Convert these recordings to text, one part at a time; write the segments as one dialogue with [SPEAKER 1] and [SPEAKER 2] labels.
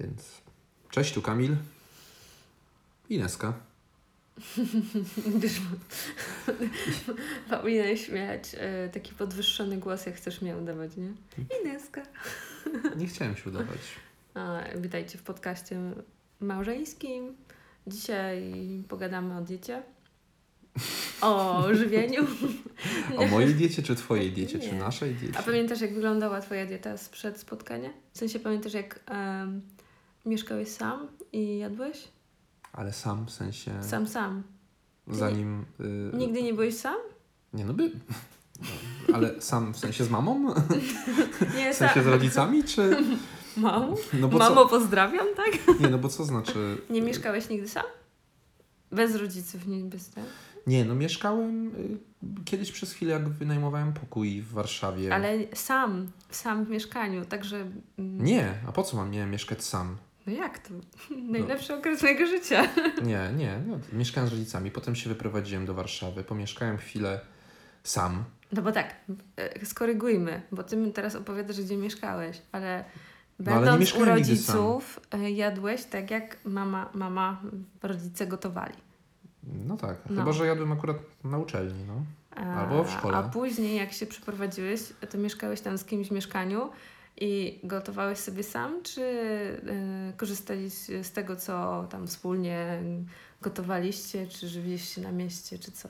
[SPEAKER 1] Więc cześć, tu Kamil. Ineska.
[SPEAKER 2] Gdyż powinieneś mieć e, taki podwyższony głos, jak chcesz mnie udawać, nie? Ineska.
[SPEAKER 1] Nie chciałem się udawać.
[SPEAKER 2] A, witajcie w podcaście małżeńskim. Dzisiaj pogadamy o diecie, o żywieniu.
[SPEAKER 1] O mojej diecie, czy twojej diecie, czy
[SPEAKER 2] Nie.
[SPEAKER 1] naszej diecie?
[SPEAKER 2] A pamiętasz, jak wyglądała Twoja dieta sprzed spotkania? W sensie pamiętasz, jak mieszkałeś sam i jadłeś?
[SPEAKER 1] Ale sam, w sensie...
[SPEAKER 2] Sam, sam.
[SPEAKER 1] Zanim... y,
[SPEAKER 2] Nigdy nie byłeś sam?
[SPEAKER 1] Nie, no by... No, ale sam w sensie z mamą?
[SPEAKER 2] Nie,
[SPEAKER 1] W sensie z rodzicami, czy...
[SPEAKER 2] Mamo?
[SPEAKER 1] No
[SPEAKER 2] Mamo, pozdrawiam, tak?
[SPEAKER 1] co... Nie, no bo co znaczy...
[SPEAKER 2] Nie mieszkałeś nigdy sam? Bez rodziców, nie bez tak?
[SPEAKER 1] Nie, no mieszkałem y, kiedyś przez chwilę, jak wynajmowałem pokój w Warszawie.
[SPEAKER 2] Ale sam, sam w mieszkaniu, także... mm,
[SPEAKER 1] Nie, a po co mam nie mieszkać sam?
[SPEAKER 2] No jak to? Najlepszy okres mojego życia.
[SPEAKER 1] Nie, nie. No, mieszkałem z rodzicami, potem się wyprowadziłem do Warszawy, pomieszkałem chwilę sam.
[SPEAKER 2] No bo tak, e, skorygujmy, bo ty mi teraz opowiadasz, gdzie mieszkałeś, ale
[SPEAKER 1] No, ale
[SPEAKER 2] będąc u rodziców e, jadłeś tak, jak mama, mama, rodzice gotowali.
[SPEAKER 1] No tak,
[SPEAKER 2] No.
[SPEAKER 1] chyba że jadłem akurat na uczelni, no. Albo w szkole.
[SPEAKER 2] A później, jak się przeprowadziłeś, to mieszkałeś tam z kimś w mieszkaniu i gotowałeś sobie sam, czy y, korzystaliście z tego, co tam wspólnie gotowaliście, czy żywiliście się na mieście, czy co?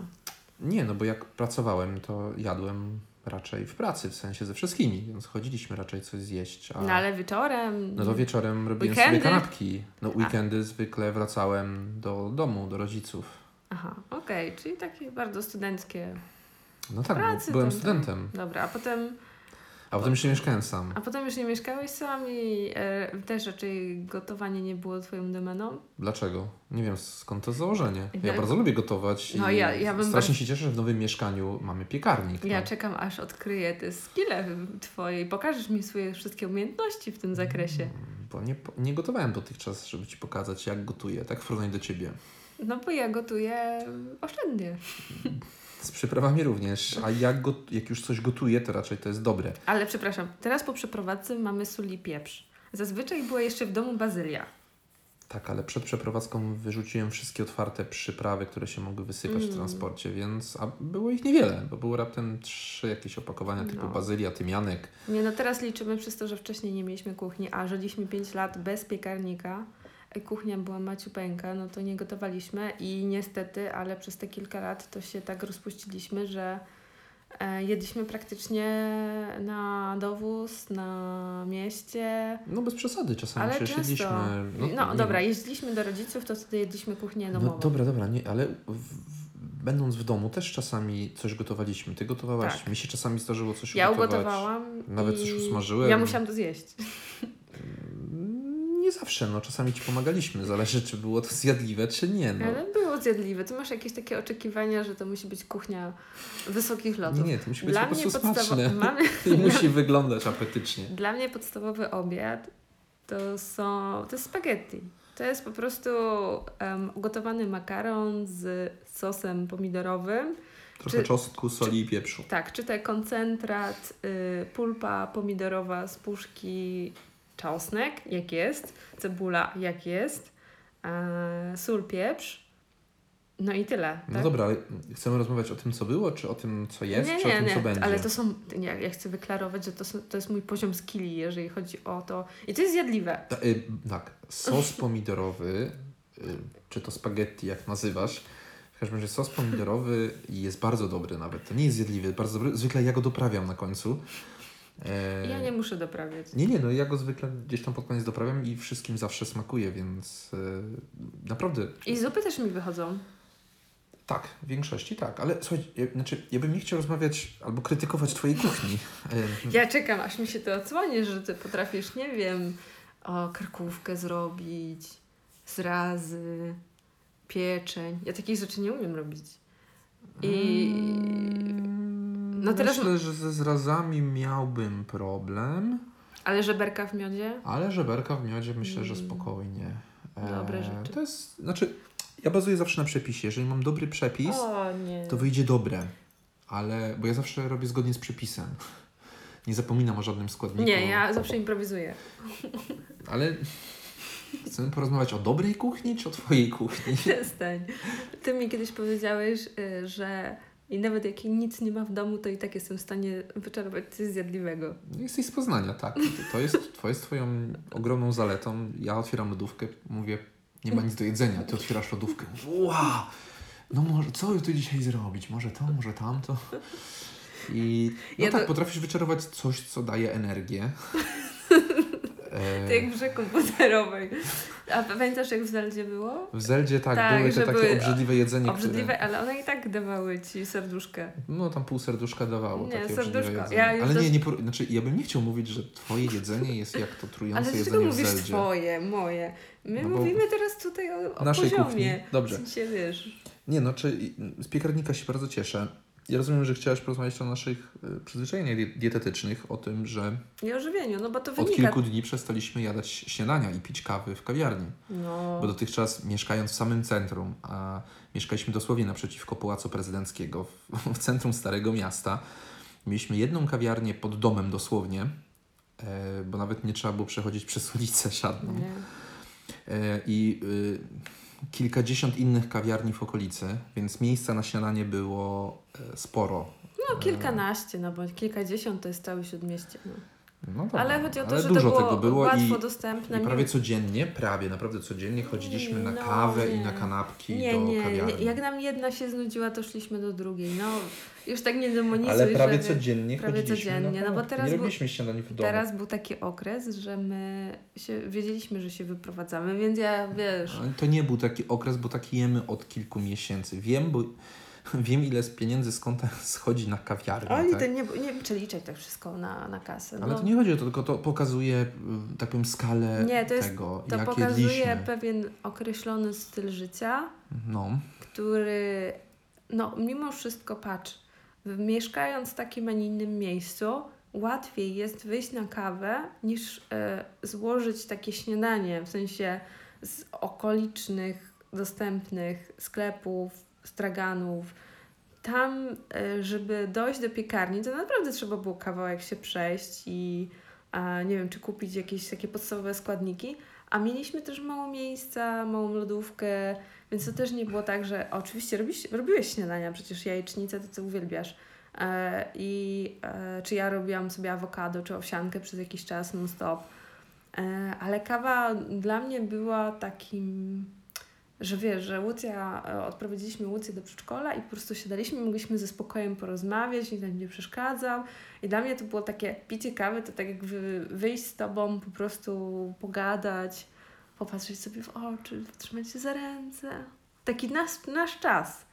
[SPEAKER 1] Nie, no bo jak pracowałem, to jadłem raczej w pracy, w sensie ze wszystkimi, więc chodziliśmy raczej coś zjeść. A...
[SPEAKER 2] No ale wieczorem...
[SPEAKER 1] No to wieczorem robiłem
[SPEAKER 2] Weekendy?
[SPEAKER 1] sobie kanapki. No weekendy zwykle wracałem do domu, do rodziców.
[SPEAKER 2] Aha, okej, czyli takie bardzo studenckie
[SPEAKER 1] No tak,
[SPEAKER 2] pracy.
[SPEAKER 1] byłem
[SPEAKER 2] tam, tam.
[SPEAKER 1] studentem.
[SPEAKER 2] Dobra, a potem,
[SPEAKER 1] A potem już nie mieszkałem sam.
[SPEAKER 2] a potem już nie mieszkałeś sam i e, też raczej gotowanie nie było twoją domeną?
[SPEAKER 1] Dlaczego? Nie wiem skąd to założenie. Ja bardzo lubię gotować
[SPEAKER 2] No
[SPEAKER 1] i
[SPEAKER 2] ja- ja bym
[SPEAKER 1] strasznie
[SPEAKER 2] bardzo-
[SPEAKER 1] się cieszę, że w nowym mieszkaniu mamy piekarnik.
[SPEAKER 2] Ja
[SPEAKER 1] no.
[SPEAKER 2] czekam, aż odkryję te skille twoje i pokażesz mi swoje wszystkie umiejętności w tym zakresie.
[SPEAKER 1] Bo nie, nie gotowałem dotychczas, żeby Ci pokazać, jak gotuję, tak w porównaniu do Ciebie.
[SPEAKER 2] No bo ja gotuję oszczędnie.
[SPEAKER 1] Z przyprawami również, a jak, got, jak już coś gotuję, to raczej to jest dobre.
[SPEAKER 2] Ale przepraszam, teraz po przeprowadzce mamy sól i pieprz. Zazwyczaj była jeszcze w domu bazylia.
[SPEAKER 1] Tak, ale przed przeprowadzką wyrzuciłem wszystkie otwarte przyprawy, które się mogły wysypać w
[SPEAKER 2] Mm.
[SPEAKER 1] transporcie, więc a było ich niewiele, bo były raptem trzy jakieś opakowania typu
[SPEAKER 2] No.
[SPEAKER 1] bazylia, tymianek.
[SPEAKER 2] Nie, no teraz liczymy przez to, że wcześniej nie mieliśmy kuchni, a żyliśmy 5 lat bez piekarnika. Kuchnia była maciupeńka, no to nie gotowaliśmy i niestety, ale przez te kilka lat to się tak rozpuściliśmy, że e, jedliśmy praktycznie na dowóz, na mieście.
[SPEAKER 1] No bez przesady, czasami
[SPEAKER 2] Ale
[SPEAKER 1] przecież
[SPEAKER 2] często.
[SPEAKER 1] jedliśmy...
[SPEAKER 2] No,
[SPEAKER 1] nie
[SPEAKER 2] dobra,
[SPEAKER 1] wiem.
[SPEAKER 2] jeździliśmy do rodziców, to wtedy jedliśmy kuchnię
[SPEAKER 1] No
[SPEAKER 2] domową.
[SPEAKER 1] dobra, dobra, nie, ale w, będąc w domu też czasami coś gotowaliśmy. Ty gotowałaś,
[SPEAKER 2] Tak.
[SPEAKER 1] mi się czasami zdarzyło coś
[SPEAKER 2] ja
[SPEAKER 1] ugotować.
[SPEAKER 2] ugotowałam.
[SPEAKER 1] Nawet coś usmażyłem.
[SPEAKER 2] Ja musiałam to zjeść.
[SPEAKER 1] Nie zawsze, no czasami ci pomagaliśmy. Zależy, czy było to zjadliwe, czy nie. No.
[SPEAKER 2] Ale było zjadliwe. Ty masz jakieś takie oczekiwania, że to musi być kuchnia wysokich lotów.
[SPEAKER 1] Nie, to musi być
[SPEAKER 2] Dla
[SPEAKER 1] po prostu smaczne.
[SPEAKER 2] mamy-
[SPEAKER 1] I musi wyglądać apetycznie.
[SPEAKER 2] Dla mnie podstawowy obiad to są to jest spaghetti. To jest po prostu um, ugotowany makaron z sosem pomidorowym.
[SPEAKER 1] Trochę
[SPEAKER 2] Czy-
[SPEAKER 1] czosnku, soli i pieprzu.
[SPEAKER 2] Tak, czy to koncentrat, y, pulpa pomidorowa z puszki, czosnek, jak jest, cebula, jak jest, e, sól, pieprz. No i tyle.
[SPEAKER 1] No
[SPEAKER 2] tak?
[SPEAKER 1] dobra, ale chcemy rozmawiać o tym, co było, czy o tym, co jest,
[SPEAKER 2] nie,
[SPEAKER 1] czy
[SPEAKER 2] nie,
[SPEAKER 1] o tym,
[SPEAKER 2] nie,
[SPEAKER 1] co będzie?
[SPEAKER 2] ale to są, nie, ja chcę wyklarować, że to, są, to jest mój poziom skilli, jeżeli chodzi o to. I to jest zjadliwe.
[SPEAKER 1] Ta, y, tak, sos pomidorowy, y, czy to spaghetti, jak nazywasz. W każdym razie sos pomidorowy jest bardzo dobry nawet. To nie jest zjadliwy, bardzo dobry. Zwykle ja go doprawiam na końcu. E,
[SPEAKER 2] Ja nie muszę doprawiać.
[SPEAKER 1] Nie, nie, no ja go zwykle gdzieś tam pod koniec doprawiam i wszystkim zawsze smakuje, więc e, naprawdę
[SPEAKER 2] I zupy też mi wychodzą.
[SPEAKER 1] tak, w większości tak, ale słuchaj, ja, znaczy ja bym nie chciał rozmawiać albo krytykować twojej kuchni. E,
[SPEAKER 2] Ja czekam, aż mi się to odsłoni, że ty potrafisz, nie wiem, o, karkówkę zrobić, zrazy, pieczeń. Ja takich rzeczy nie umiem robić. I No teraz-
[SPEAKER 1] Myślę, że ze zrazami miałbym problem,
[SPEAKER 2] ale żeberka w miodzie?
[SPEAKER 1] ale żeberka w miodzie myślę, że
[SPEAKER 2] Mm.
[SPEAKER 1] spokojnie. E,
[SPEAKER 2] Dobre rzeczy.
[SPEAKER 1] To jest, znaczy, ja bazuję zawsze na przepisie. Jeżeli mam dobry przepis,
[SPEAKER 2] O
[SPEAKER 1] to wyjdzie dobre. Ale, bo ja zawsze robię zgodnie z przepisem. Nie zapominam o żadnym składniku.
[SPEAKER 2] Nie, ja zawsze improwizuję.
[SPEAKER 1] Ale Chcemy porozmawiać o dobrej kuchni czy o twojej kuchni?
[SPEAKER 2] Przestań. Ty mi kiedyś powiedziałeś, y, że i nawet jak nic nie ma w domu, to i tak jestem w stanie wyczerpać coś zjadliwego.
[SPEAKER 1] Jesteś z Poznania, tak. To jest, to jest twoją ogromną zaletą. Ja otwieram lodówkę, mówię, nie ma nic do jedzenia. Ty otwierasz lodówkę. Wow! No może, co tu dzisiaj zrobić? Może to, może tamto. I no
[SPEAKER 2] Ja
[SPEAKER 1] tak,
[SPEAKER 2] to-
[SPEAKER 1] potrafisz wyczarować coś, co daje energię. E,
[SPEAKER 2] To jak w grze komputerowej. A pamiętasz jak w Zeldzie było?
[SPEAKER 1] w Zeldzie tak,
[SPEAKER 2] Tak,
[SPEAKER 1] były te takie obrzydliwe jedzenie,
[SPEAKER 2] Obrzydliwe,
[SPEAKER 1] które...
[SPEAKER 2] ale one i tak dawały ci serduszkę.
[SPEAKER 1] No tam pół serduszka dawało
[SPEAKER 2] Nie,
[SPEAKER 1] takie
[SPEAKER 2] serduszko. Ja
[SPEAKER 1] Ale nie, nie, por- znaczy ja bym nie chciał mówić, że twoje jedzenie jest jak to
[SPEAKER 2] Ale
[SPEAKER 1] trujące
[SPEAKER 2] dlaczego
[SPEAKER 1] jedzenie w
[SPEAKER 2] mówisz
[SPEAKER 1] Zeldzie.
[SPEAKER 2] swoje, moje? My
[SPEAKER 1] No
[SPEAKER 2] mówimy teraz tutaj o, o
[SPEAKER 1] naszej
[SPEAKER 2] poziomie.
[SPEAKER 1] kuchni. Dobrze.
[SPEAKER 2] W sensie, wiesz.
[SPEAKER 1] Nie no, czy z piekarnika się bardzo cieszę. Ja rozumiem, że chciałaś porozmawiać o naszych y, przyzwyczajeniach die- dietetycznych, o tym, że
[SPEAKER 2] I o żywieniu, no bo to
[SPEAKER 1] od
[SPEAKER 2] wynika.
[SPEAKER 1] kilku dni przestaliśmy jadać śniadania i pić kawy w kawiarni.
[SPEAKER 2] No.
[SPEAKER 1] Bo dotychczas mieszkając w samym centrum, a mieszkaliśmy dosłownie naprzeciwko Pałacu Prezydenckiego, w, w centrum Starego Miasta, mieliśmy jedną kawiarnię pod domem dosłownie, e, bo nawet nie trzeba było przechodzić przez ulicę siadną.
[SPEAKER 2] Nie.
[SPEAKER 1] E, I y, kilkadziesiąt innych kawiarni w okolicy, więc miejsca na śniadanie było e, sporo.
[SPEAKER 2] No kilkanaście, no bo kilkadziesiąt to jest całe śródmieście. No.
[SPEAKER 1] No
[SPEAKER 2] Ale chodzi o to, że
[SPEAKER 1] dużo
[SPEAKER 2] to było,
[SPEAKER 1] tego było
[SPEAKER 2] łatwo
[SPEAKER 1] i,
[SPEAKER 2] dostępne.
[SPEAKER 1] i prawie codziennie, prawie naprawdę codziennie chodziliśmy na
[SPEAKER 2] No,
[SPEAKER 1] kawę i na kanapki
[SPEAKER 2] nie,
[SPEAKER 1] do
[SPEAKER 2] nie,
[SPEAKER 1] kawiarni.
[SPEAKER 2] nie, jak nam jedna się znudziła, to szliśmy do drugiej. No, już tak nie demonizuj,
[SPEAKER 1] Ale prawie codziennie
[SPEAKER 2] prawie
[SPEAKER 1] chodziliśmy
[SPEAKER 2] codziennie, no bo teraz
[SPEAKER 1] Nie
[SPEAKER 2] był-
[SPEAKER 1] robiliśmy śniadani w domu.
[SPEAKER 2] teraz był taki okres, że my się, wiedzieliśmy, że się wyprowadzamy, więc ja, wiesz,
[SPEAKER 1] Ale To nie był taki okres, bo taki jemy od kilku miesięcy. Wiem, bo wiem ile z pieniędzy z konta schodzi na kawiarnię.
[SPEAKER 2] oni
[SPEAKER 1] tak?
[SPEAKER 2] nie, nie przeliczać tak wszystko na, na kasę.
[SPEAKER 1] Ale
[SPEAKER 2] no.
[SPEAKER 1] to nie chodzi o to, tylko to pokazuje, y, tak powiem, skalę
[SPEAKER 2] Nie, to jest-
[SPEAKER 1] tego,
[SPEAKER 2] To
[SPEAKER 1] jak
[SPEAKER 2] pokazuje pewien określony styl życia,
[SPEAKER 1] No,
[SPEAKER 2] który, no mimo wszystko, patrz, mieszkając w takim, a nie innym miejscu, łatwiej jest wyjść na kawę niż e, złożyć takie śniadanie, w sensie z okolicznych, dostępnych sklepów, straganów. Tam, e, żeby dojść do piekarni, to naprawdę trzeba było kawałek się przejść i nie wiem, czy kupić jakieś takie podstawowe składniki. A mieliśmy też mało miejsca, małą lodówkę, więc to też nie było tak, że oczywiście robisz, robiłeś śniadania, przecież jajecznicę to co uwielbiasz. E, I e, czy ja robiłam sobie awokado czy owsiankę przez jakiś czas non-stop. Ale kawa dla mnie była takim, że wiesz, że Łucja, e, odprowadziliśmy Łucję do przedszkola i po prostu siadaliśmy, mogliśmy ze spokojem porozmawiać, nikt nam nie przeszkadzał. I dla mnie to było takie picie kawy, to tak jak wy, wyjść z tobą, po prostu pogadać, popatrzeć sobie w oczy, trzymać się za ręce. Taki nasz, nasz czas.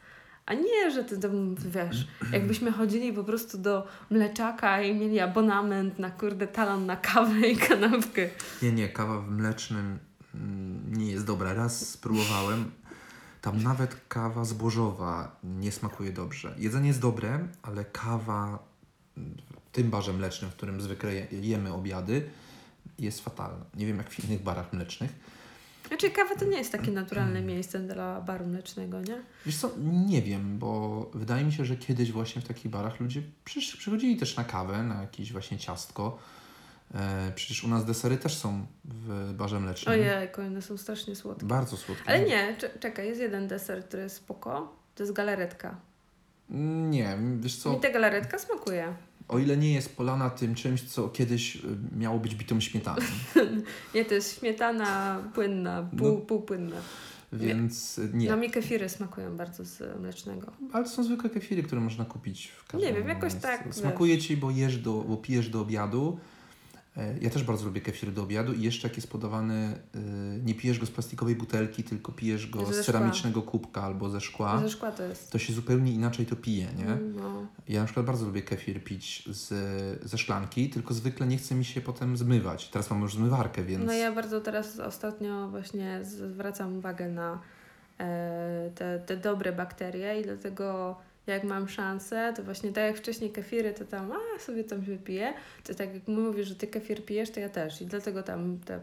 [SPEAKER 2] A nie, że ty to wiesz, jakbyśmy chodzili po prostu do mleczaka i mieli abonament na kurde talon na kawę i kanapkę.
[SPEAKER 1] nie, nie, kawa w mlecznym nie jest dobra. Raz spróbowałem, tam nawet kawa zbożowa nie smakuje dobrze. Jedzenie jest dobre, ale kawa w tym barze mlecznym, w którym zwykle je- jemy obiady, jest fatalna. Nie wiem jak w innych barach mlecznych.
[SPEAKER 2] Znaczy kawa to nie jest takie naturalne miejsce dla baru mlecznego, nie?
[SPEAKER 1] Wiesz co, nie wiem, bo wydaje mi się, że kiedyś właśnie w takich barach ludzie przychodzili też na kawę, na jakieś właśnie ciastko. E, przecież u nas desery też są w barze mlecznym.
[SPEAKER 2] Ojejku, one są strasznie słodkie.
[SPEAKER 1] Bardzo słodkie.
[SPEAKER 2] Ale nie, cze- czekaj, jest jeden deser, który jest spoko. To jest galaretka.
[SPEAKER 1] Nie, wiesz co,
[SPEAKER 2] Mi ta galaretka smakuje.
[SPEAKER 1] o ile nie jest polana tym czymś, co kiedyś y, miało być bitą śmietaną.
[SPEAKER 2] Nie, to jest śmietana płynna, pół,
[SPEAKER 1] No.
[SPEAKER 2] półpłynna.
[SPEAKER 1] Więc y, nie.
[SPEAKER 2] No mi kefiry smakują bardzo z mlecznego.
[SPEAKER 1] Ale to są zwykłe kefiry, które można kupić w każdym
[SPEAKER 2] Nie wiem, jakoś tak, wiesz.
[SPEAKER 1] Smakuje ci, bo jesz do, bo pijesz do obiadu. E, Ja też bardzo lubię kefir do obiadu i jeszcze jak jest podawany, y, nie pijesz go z plastikowej butelki, tylko pijesz go z ceramicznego kubka albo ze szkła,
[SPEAKER 2] Ze szkła to jest.
[SPEAKER 1] to się zupełnie inaczej to pije, nie?
[SPEAKER 2] No.
[SPEAKER 1] Ja na przykład bardzo lubię kefir pić z, ze szklanki, tylko zwykle nie chce mi się potem zmywać. Teraz mam już zmywarkę, więc...
[SPEAKER 2] no ja bardzo teraz ostatnio właśnie zwracam uwagę na e, te, te dobre bakterie i dlatego jak mam szansę, to właśnie tak jak wcześniej kefiry, to tam a sobie tam wypiję, to tak jak mówisz, że ty kefir pijesz, to ja też i dlatego tam te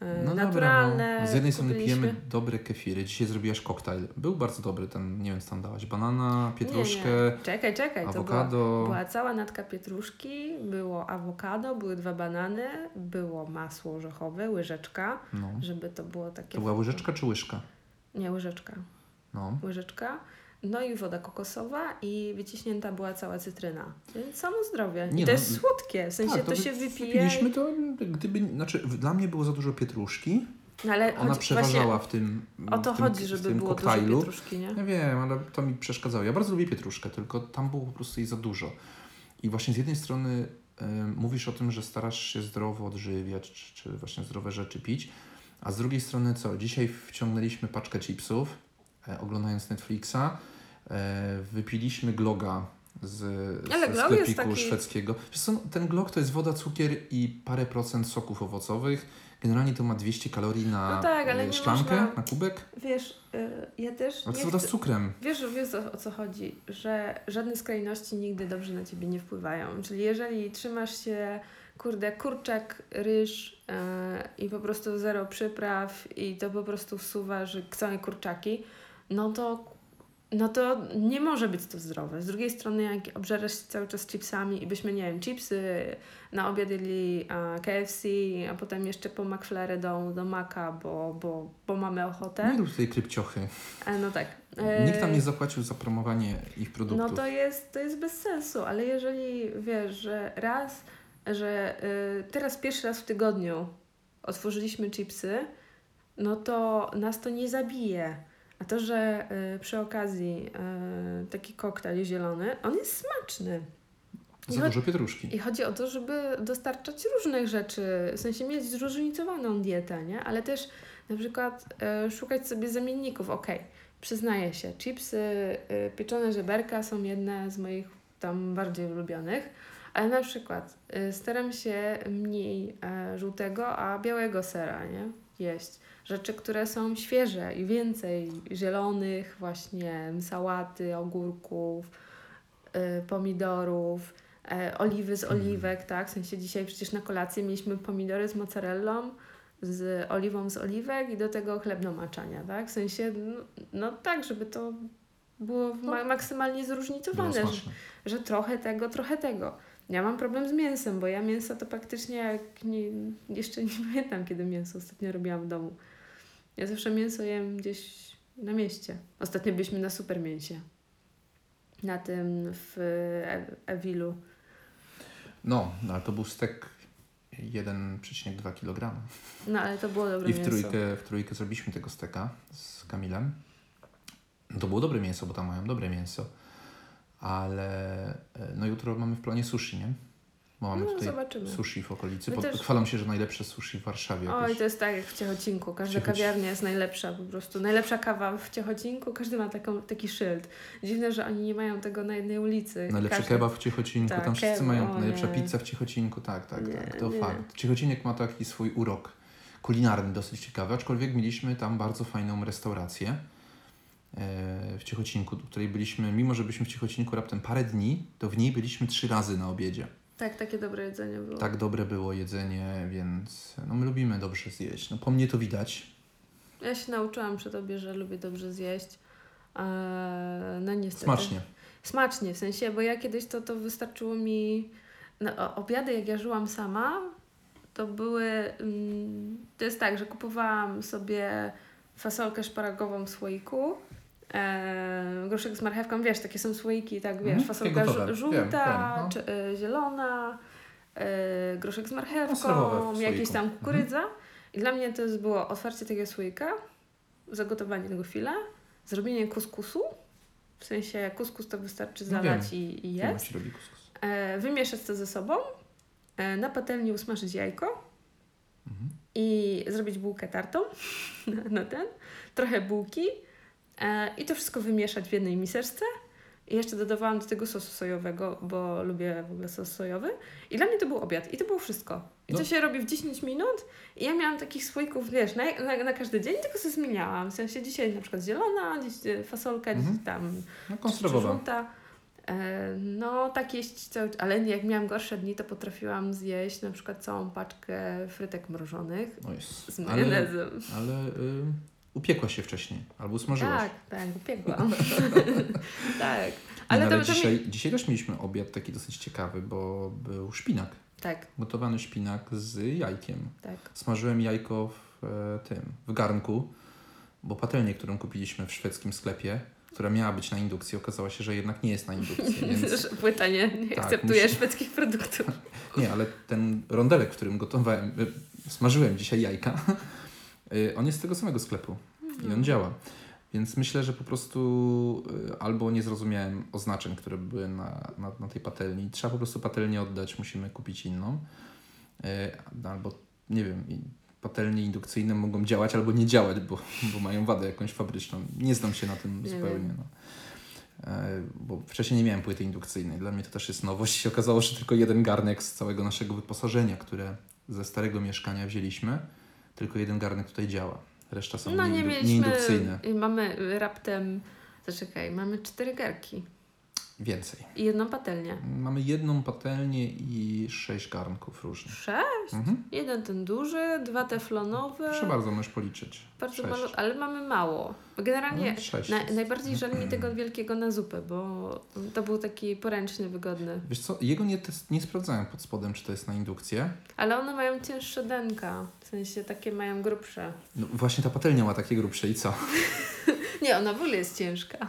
[SPEAKER 2] e,
[SPEAKER 1] No
[SPEAKER 2] naturalne.
[SPEAKER 1] Dobra, no. Z jednej strony pijemy dobre kefiry. Dzisiaj zrobiłaś koktajl. Był bardzo dobry ten, nie wiem co tam dałaś. Banana, pietruszkę,
[SPEAKER 2] Nie, nie. Czekaj, czekaj. To była,
[SPEAKER 1] awokado.
[SPEAKER 2] była cała natka pietruszki, było awokado, były dwa banany, było masło orzechowe, łyżeczka,
[SPEAKER 1] No.
[SPEAKER 2] żeby to było takie...
[SPEAKER 1] To była łyżeczka czy łyżka?
[SPEAKER 2] Nie, łyżeczka.
[SPEAKER 1] No.
[SPEAKER 2] Łyżeczka. No i woda kokosowa i wyciśnięta była cała cytryna. Więc samo zdrowie.
[SPEAKER 1] Nie
[SPEAKER 2] I to
[SPEAKER 1] no,
[SPEAKER 2] jest słodkie. W sensie
[SPEAKER 1] tak,
[SPEAKER 2] to,
[SPEAKER 1] wy-
[SPEAKER 2] się wypije.
[SPEAKER 1] Wypiliśmy to, gdyby, znaczy dla mnie było za dużo pietruszki.
[SPEAKER 2] No, ale
[SPEAKER 1] Ona
[SPEAKER 2] chodzi,
[SPEAKER 1] przeważała w tym
[SPEAKER 2] o to
[SPEAKER 1] w tym,
[SPEAKER 2] chodzi, żeby było dużo
[SPEAKER 1] koktajlu.
[SPEAKER 2] pietruszki, nie?
[SPEAKER 1] Ja wiem, ale to mi przeszkadzało. Ja bardzo lubię pietruszkę, tylko tam było po prostu jej za dużo. I właśnie z jednej strony y, mówisz o tym, że starasz się zdrowo odżywiać, czy, czy właśnie zdrowe rzeczy pić, a z drugiej strony co? Dzisiaj wciągnęliśmy paczkę chipsów, oglądając Netflixa, e, wypiliśmy gloga z,
[SPEAKER 2] Ale
[SPEAKER 1] sklepiku
[SPEAKER 2] taki-
[SPEAKER 1] szwedzkiego. Wiesz co, no, ten glog to jest woda, cukier i parę procent soków owocowych. Generalnie to ma 200 kalorii na
[SPEAKER 2] No tak, ale
[SPEAKER 1] e,
[SPEAKER 2] nie
[SPEAKER 1] szklankę,
[SPEAKER 2] można-
[SPEAKER 1] na kubek,
[SPEAKER 2] Wiesz, y, ja też
[SPEAKER 1] ale to woda
[SPEAKER 2] chcę...
[SPEAKER 1] z cukrem.
[SPEAKER 2] Wiesz, wiesz o, o co chodzi, że żadne skrajności nigdy dobrze na ciebie nie wpływają. Czyli jeżeli trzymasz się, kurde, kurczak, ryż yy, i po prostu zero przypraw i to po prostu wsuwasz całe kurczaki, no to, no to nie może być to zdrowe. Z drugiej strony, jak obżerasz się cały czas chipsami i byśmy, nie wiem, chipsy na obiad jedli a, KFC, a potem jeszcze po McFlurry do, do Maka, bo, bo, bo mamy ochotę.
[SPEAKER 1] Nie rób tutaj krypciochy.
[SPEAKER 2] E, no tak.
[SPEAKER 1] Nikt nam
[SPEAKER 2] E,
[SPEAKER 1] nie zapłacił za promowanie ich produktów.
[SPEAKER 2] no to jest, to jest bez sensu, ale jeżeli wiesz, że raz, że y, teraz pierwszy raz w tygodniu otworzyliśmy chipsy, no to nas to nie zabije. A to, że y, przy okazji y, taki koktajl zielony, on jest smaczny.
[SPEAKER 1] Za dużo pietruszki.
[SPEAKER 2] I chodzi o to, żeby dostarczać różnych rzeczy, w sensie mieć zróżnicowaną dietę, nie? Ale też na przykład e, szukać sobie zamienników. Okej, przyznaję się, chipsy, pieczone żeberka są jedne z moich tam bardziej ulubionych, ale na przykład staram się mniej żółtego, a białego sera, nie? Jeść. Rzeczy, które są świeże i więcej zielonych, właśnie sałaty, ogórków, e, pomidorów, e, oliwy z
[SPEAKER 1] Mhm.
[SPEAKER 2] oliwek, tak? W sensie dzisiaj przecież na kolację mieliśmy pomidory z mozzarellą, z oliwą z oliwek i do tego chleb do maczania, tak? W sensie, no, no tak, żeby to było ma- maksymalnie
[SPEAKER 1] Było
[SPEAKER 2] zróżnicowane, że,
[SPEAKER 1] smaczne.
[SPEAKER 2] że trochę tego, trochę tego. Ja mam problem z mięsem, bo ja mięso to praktycznie jak nie, jeszcze nie pamiętam, kiedy mięso ostatnio robiłam w domu. Ja zawsze mięso jem gdzieś na mieście. Ostatnio byliśmy na super mięsie. Na tym w E- Ewilu.
[SPEAKER 1] No, no, ale to był stek 1,2 kg.
[SPEAKER 2] No ale to było dobre
[SPEAKER 1] I w
[SPEAKER 2] mięso.
[SPEAKER 1] trójkę, w trójkę zrobiliśmy tego steka z Kamilem. No To było dobre mięso, bo tam mają dobre mięso. Ale e, no jutro mamy w planie sushi, nie? Bo mamy
[SPEAKER 2] No,
[SPEAKER 1] tutaj
[SPEAKER 2] zobaczymy.
[SPEAKER 1] sushi w okolicy.
[SPEAKER 2] My
[SPEAKER 1] Pod,
[SPEAKER 2] też-
[SPEAKER 1] Chwalą się, że najlepsze sushi w Warszawie.
[SPEAKER 2] Oj,
[SPEAKER 1] jakoś.
[SPEAKER 2] to jest tak jak w Ciechocinku. Każda
[SPEAKER 1] Ciechoci-
[SPEAKER 2] kawiarnia jest najlepsza po prostu. Najlepsza kawa w Ciechocinku, każdy ma taką, taki szyld. Dziwne, że oni nie mają tego na jednej ulicy.
[SPEAKER 1] Najlepszy
[SPEAKER 2] każdy...
[SPEAKER 1] kebab w Ciechocinku,
[SPEAKER 2] Tak,
[SPEAKER 1] tam wszyscy
[SPEAKER 2] kebab,
[SPEAKER 1] mają
[SPEAKER 2] o
[SPEAKER 1] najlepsza pizza w Ciechocinku, tak, tak,
[SPEAKER 2] Nie,
[SPEAKER 1] tak, to
[SPEAKER 2] nie.
[SPEAKER 1] fakt. Ciechocinek ma taki swój urok kulinarny dosyć ciekawy, aczkolwiek mieliśmy tam bardzo fajną restaurację e, w Ciechocinku, do której byliśmy, mimo że byliśmy w Ciechocinku raptem parę dni, to w niej byliśmy trzy razy na obiedzie.
[SPEAKER 2] Tak, takie dobre jedzenie było.
[SPEAKER 1] Tak dobre było jedzenie, więc no my lubimy dobrze zjeść. No po mnie to widać.
[SPEAKER 2] Ja się nauczyłam przy tobie, że lubię dobrze zjeść. Eee, no niestety.
[SPEAKER 1] Smacznie.
[SPEAKER 2] Smacznie, w sensie, bo ja kiedyś to, to wystarczyło mi... No, obiady, jak ja żyłam sama, to były... Mm, to jest tak, że kupowałam sobie fasolkę szparagową w słoiku, e, groszek z marchewką, wiesz, takie są słoiki, tak, wiesz,
[SPEAKER 1] Mhm,
[SPEAKER 2] fasolka
[SPEAKER 1] gotowe.
[SPEAKER 2] żółta,
[SPEAKER 1] Wiem, no.
[SPEAKER 2] czy, e, zielona, groszek z
[SPEAKER 1] No,
[SPEAKER 2] marchewką,
[SPEAKER 1] w
[SPEAKER 2] jakieś tam
[SPEAKER 1] Mhm.
[SPEAKER 2] kukurydza. I dla mnie to jest było otwarcie tego słoika, zagotowanie tego fila, zrobienie kuskusu, w sensie kuskus to wystarczy
[SPEAKER 1] No
[SPEAKER 2] zalać i, i
[SPEAKER 1] Mama
[SPEAKER 2] jest. E, wymieszać to ze sobą, e, na patelni usmażyć jajko
[SPEAKER 1] Mhm.
[SPEAKER 2] i zrobić bułkę tartą na, ten, trochę bułki i to wszystko wymieszać w jednej miseczce. I jeszcze dodawałam do tego sosu sojowego, bo lubię w ogóle sos sojowy. I dla mnie to był obiad. I to było wszystko. I
[SPEAKER 1] No.
[SPEAKER 2] to się robi w 10 minut. I ja miałam takich słoików, wiesz, na, na, na każdy dzień, tylko sobie zmieniałam. W sensie dzisiaj na przykład zielona, dziś e, fasolka,
[SPEAKER 1] Mhm.
[SPEAKER 2] dziś tam
[SPEAKER 1] No konserwowa.
[SPEAKER 2] E, no, tak jeść cały Ale jak miałam gorsze dni, to potrafiłam zjeść na przykład całą paczkę frytek mrożonych
[SPEAKER 1] No
[SPEAKER 2] z
[SPEAKER 1] Ale,
[SPEAKER 2] majonezem.
[SPEAKER 1] ale y, upiekła się wcześniej albo smażyłaś.
[SPEAKER 2] Tak, tak, upiekłam. tak. Ale
[SPEAKER 1] no,
[SPEAKER 2] to,
[SPEAKER 1] ale
[SPEAKER 2] to
[SPEAKER 1] dzisiaj,
[SPEAKER 2] mi...
[SPEAKER 1] dzisiaj też mieliśmy obiad taki dosyć ciekawy, bo był szpinak.
[SPEAKER 2] Tak,
[SPEAKER 1] Gotowany szpinak z jajkiem.
[SPEAKER 2] tak.
[SPEAKER 1] Smażyłem jajko w e, tym, w garnku, bo patelnię, którą kupiliśmy w szwedzkim sklepie, która miała być na indukcji, okazała się, że jednak nie jest na indukcji, więc
[SPEAKER 2] Płyta nie, nie
[SPEAKER 1] Tak,
[SPEAKER 2] akceptuje
[SPEAKER 1] musi-
[SPEAKER 2] szwedzkich produktów.
[SPEAKER 1] nie, ale ten rondelek, w którym gotowałem, y, smażyłem dzisiaj jajka, on jest z tego samego sklepu i on działa. Więc myślę, że po prostu y, albo nie zrozumiałem oznaczeń, które były na, na, na tej patelni. Trzeba po prostu patelnię oddać, musimy kupić inną. Y, Albo nie wiem, patelnie indukcyjne mogą działać albo nie działać, bo, bo mają wadę jakąś fabryczną. Nie znam się na tym
[SPEAKER 2] Nie
[SPEAKER 1] zupełnie. No. Bo wcześniej nie miałem płyty indukcyjnej. Dla mnie to też jest nowość. Się okazało, że tylko jeden garnek z całego naszego wyposażenia, które ze starego mieszkania wzięliśmy, tylko jeden garnek tutaj działa. Reszta są
[SPEAKER 2] No nie
[SPEAKER 1] nieindu-
[SPEAKER 2] mieliśmy... Mamy raptem... Zaczekaj, mamy cztery garki
[SPEAKER 1] Więcej.
[SPEAKER 2] i jedną patelnię.
[SPEAKER 1] Mamy jedną patelnię i sześć garnków różnych.
[SPEAKER 2] Sześć?
[SPEAKER 1] Mhm.
[SPEAKER 2] Jeden ten duży, dwa teflonowe.
[SPEAKER 1] Proszę bardzo, możesz policzyć.
[SPEAKER 2] Bardzo
[SPEAKER 1] Sześć.
[SPEAKER 2] mało, ale mamy mało. Generalnie
[SPEAKER 1] No, sześć
[SPEAKER 2] na, najbardziej żal mi tego wielkiego na zupę, bo to był taki poręczny, wygodny.
[SPEAKER 1] Wiesz co, jego nie, test, nie sprawdzałem pod spodem, czy to jest na indukcję.
[SPEAKER 2] Ale one mają cięższe denka, w sensie takie mają grubsze.
[SPEAKER 1] No, właśnie ta patelnia ma takie grubsze i co?
[SPEAKER 2] Nie, ona w ogóle jest ciężka.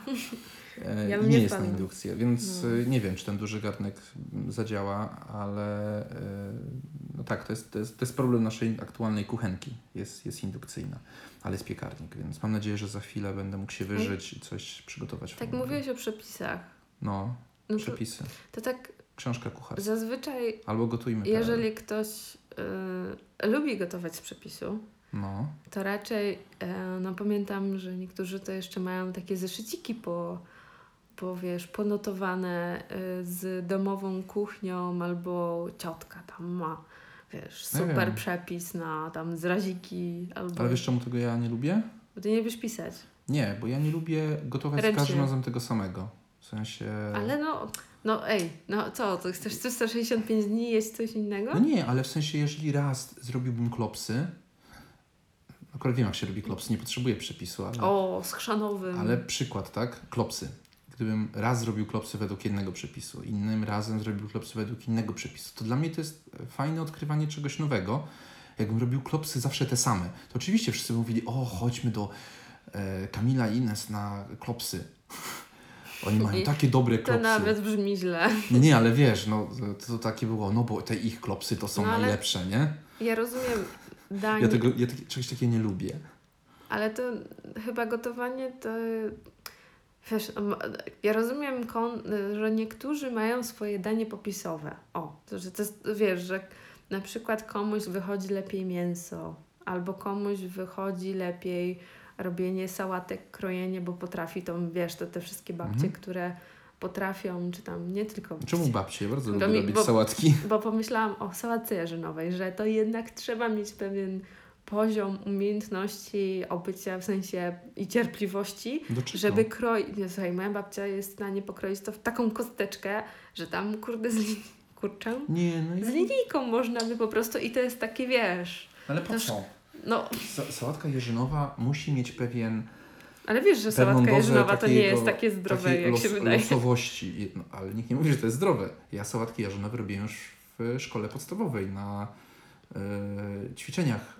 [SPEAKER 2] Ja
[SPEAKER 1] nie
[SPEAKER 2] nie
[SPEAKER 1] jest na indukcję, więc
[SPEAKER 2] No.
[SPEAKER 1] e, nie wiem, czy ten duży garnek mm, zadziała, ale e, no tak, to jest, to, jest, to jest problem naszej aktualnej kuchenki. Jest, jest indukcyjna, ale jest piekarnik, więc mam nadzieję, że za chwilę będę mógł się wyżyć i coś przygotować.
[SPEAKER 2] Tak mówiłeś o przepisach.
[SPEAKER 1] No,
[SPEAKER 2] No to,
[SPEAKER 1] przepisy.
[SPEAKER 2] to tak
[SPEAKER 1] Książka kucharska.
[SPEAKER 2] zazwyczaj,
[SPEAKER 1] Albo gotujmy.
[SPEAKER 2] jeżeli ktoś y, lubi gotować z przepisu,
[SPEAKER 1] No,
[SPEAKER 2] to raczej, e, no pamiętam, że niektórzy to jeszcze mają takie zeszyciki po, po wiesz, ponotowane e, z domową kuchnią albo ciotka tam ma, wiesz,
[SPEAKER 1] Ja
[SPEAKER 2] super
[SPEAKER 1] wiem.
[SPEAKER 2] przepis na tam zraziki albo...
[SPEAKER 1] ale wiesz czemu tego ja nie lubię?
[SPEAKER 2] Bo ty nie wiesz pisać.
[SPEAKER 1] Nie, bo ja nie lubię gotować
[SPEAKER 2] Ręcznie.
[SPEAKER 1] każdym razem tego samego. W sensie...
[SPEAKER 2] Ale no, no ej, no co, to chcesz 365 dni jeść coś innego?
[SPEAKER 1] No nie, ale w sensie, jeżeli raz zrobiłbym klopsy, akurat wiem jak się robi klopsy, nie potrzebuję przepisu, ale,
[SPEAKER 2] O, z chrzanowym.
[SPEAKER 1] ale przykład, tak? Klopsy. Gdybym raz zrobił klopsy według jednego przepisu, innym razem zrobił klopsy według innego przepisu, to dla mnie to jest fajne odkrywanie czegoś nowego. Jakbym robił klopsy zawsze te same, to oczywiście wszyscy mówili, o chodźmy do e, Kamila i Ines na klopsy. Oni mają takie dobre
[SPEAKER 2] To
[SPEAKER 1] klopsy.
[SPEAKER 2] nawet brzmi źle.
[SPEAKER 1] Nie, ale wiesz, no to, to takie było, no bo te ich klopsy to są
[SPEAKER 2] No,
[SPEAKER 1] najlepsze, nie?
[SPEAKER 2] Ja rozumiem dań,
[SPEAKER 1] Ja, tego, ja czegoś takiego nie lubię.
[SPEAKER 2] ale to chyba gotowanie to... Wiesz, ja rozumiem, że niektórzy mają swoje danie popisowe. O, to, że to jest, wiesz, że na przykład komuś wychodzi lepiej mięso, albo komuś wychodzi lepiej robienie sałatek, krojenie, bo potrafi to, wiesz, to te wszystkie babcie,
[SPEAKER 1] Mhm.
[SPEAKER 2] które potrafią, czy tam nie tylko...
[SPEAKER 1] Czemu babcie? Ja bardzo lubię
[SPEAKER 2] mi-
[SPEAKER 1] robić
[SPEAKER 2] bo-
[SPEAKER 1] sałatki.
[SPEAKER 2] Bo pomyślałam o sałatce jarzynowej, że to jednak trzeba mieć pewien poziom umiejętności obycia w sensie i cierpliwości,
[SPEAKER 1] czego?
[SPEAKER 2] żeby kroić. Nie, słuchaj, moja babcia jest w stanie pokroić to w taką kosteczkę, że tam kurde z, li... kurczę,
[SPEAKER 1] Nie, no
[SPEAKER 2] z
[SPEAKER 1] ja...
[SPEAKER 2] linijką można by po prostu i to jest takie, wiesz,
[SPEAKER 1] Ale po co?
[SPEAKER 2] no,
[SPEAKER 1] Sa- sałatka jarzynowa musi mieć pewien
[SPEAKER 2] ale wiesz, że sałatka jarzynowa to nie jest takie zdrowe, jak
[SPEAKER 1] los,
[SPEAKER 2] się wydaje.
[SPEAKER 1] losowości. I- No, ale nikt nie mówi, że to jest zdrowe. Ja sałatki jarzynowe robiłem już w szkole podstawowej na e, ćwiczeniach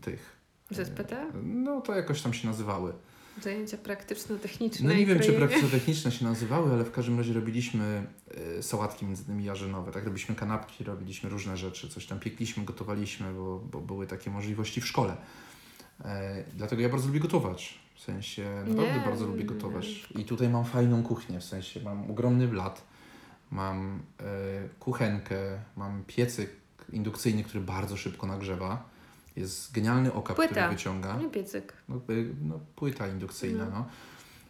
[SPEAKER 1] tych.
[SPEAKER 2] Z SPT?
[SPEAKER 1] No to jakoś tam się nazywały.
[SPEAKER 2] Zajęcia praktyczno-techniczne
[SPEAKER 1] No nie wiem, czy praktyczno-techniczne się nazywały, ale w każdym razie robiliśmy e, sałatki między innymi jarzynowe. Tak, robiliśmy kanapki, robiliśmy różne rzeczy, coś tam piekliśmy, gotowaliśmy, bo, bo były takie możliwości w szkole. E, dlatego ja bardzo lubię gotować. W sensie naprawdę
[SPEAKER 2] Nie,
[SPEAKER 1] bardzo lubię gotować. I tutaj mam fajną kuchnię, w sensie mam ogromny blat, mam e, kuchenkę, mam piecyk indukcyjny, który bardzo szybko nagrzewa. Jest genialny okap,
[SPEAKER 2] Płyta.
[SPEAKER 1] który wyciąga.
[SPEAKER 2] Nie piecyk.
[SPEAKER 1] No, y, no, płyta indukcyjna,
[SPEAKER 2] No.
[SPEAKER 1] no.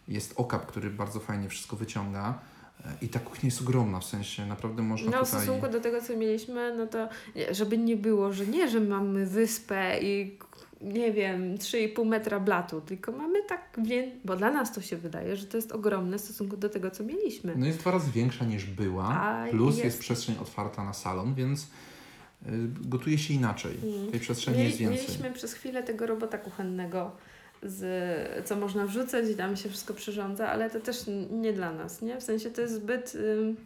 [SPEAKER 1] Jest okap, który bardzo fajnie wszystko wyciąga. E, I ta kuchnia jest ogromna, w sensie naprawdę można
[SPEAKER 2] No w
[SPEAKER 1] tutaj...
[SPEAKER 2] stosunku do tego, co mieliśmy, no to żeby nie było, że nie, że mamy wyspę i nie wiem, 3,5 metra blatu, tylko mamy tak, bo dla nas to się wydaje, że to jest ogromne w stosunku do tego, co mieliśmy.
[SPEAKER 1] No jest dwa razy większa niż była,
[SPEAKER 2] A,
[SPEAKER 1] plus
[SPEAKER 2] jest-
[SPEAKER 1] jest... przestrzeń otwarta na salon, więc gotuje się inaczej.
[SPEAKER 2] Mm.
[SPEAKER 1] Tej przestrzeni
[SPEAKER 2] Mieli-
[SPEAKER 1] jest więcej.
[SPEAKER 2] Mieliśmy przez chwilę tego robota kuchennego, z, co można wrzucać i tam się wszystko przyrządza, ale to też nie dla nas, nie? W sensie to jest zbyt, ym,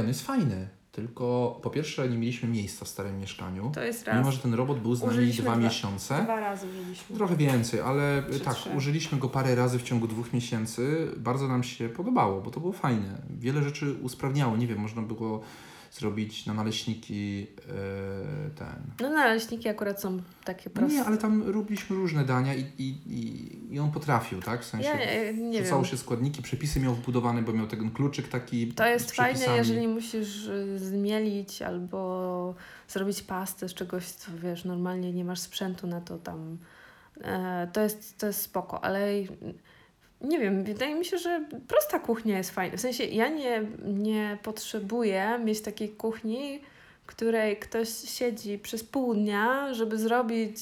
[SPEAKER 1] on jest fajny, tylko po pierwsze nie mieliśmy miejsca w starym mieszkaniu.
[SPEAKER 2] to jest raz.
[SPEAKER 1] Mimo, że ten robot był z nami
[SPEAKER 2] Użyliśmy
[SPEAKER 1] dwa miesiące.
[SPEAKER 2] Dwa razy użyliśmy.
[SPEAKER 1] Trochę więcej, ale
[SPEAKER 2] Czy
[SPEAKER 1] tak,
[SPEAKER 2] trzy.
[SPEAKER 1] użyliśmy go parę razy w ciągu dwóch miesięcy. Bardzo nam się podobało, bo to było fajne. Wiele rzeczy usprawniało. Nie wiem, można było zrobić na naleśniki e, ten.
[SPEAKER 2] No naleśniki akurat są takie proste.
[SPEAKER 1] Nie, ale tam robiliśmy różne dania i, i, i, i on potrafił, tak? W sensie
[SPEAKER 2] ja nie, nie wiem.
[SPEAKER 1] się składniki, przepisy miał wbudowane, bo miał ten kluczyk taki
[SPEAKER 2] To jest fajne, jeżeli musisz y, zmielić albo zrobić pastę z czegoś, co wiesz, normalnie nie masz sprzętu na to tam. E, to, jest, to jest spoko, ale nie wiem, wydaje mi się, że prosta kuchnia jest fajna. W sensie ja nie, nie potrzebuję mieć takiej kuchni, w której ktoś siedzi przez pół dnia, żeby zrobić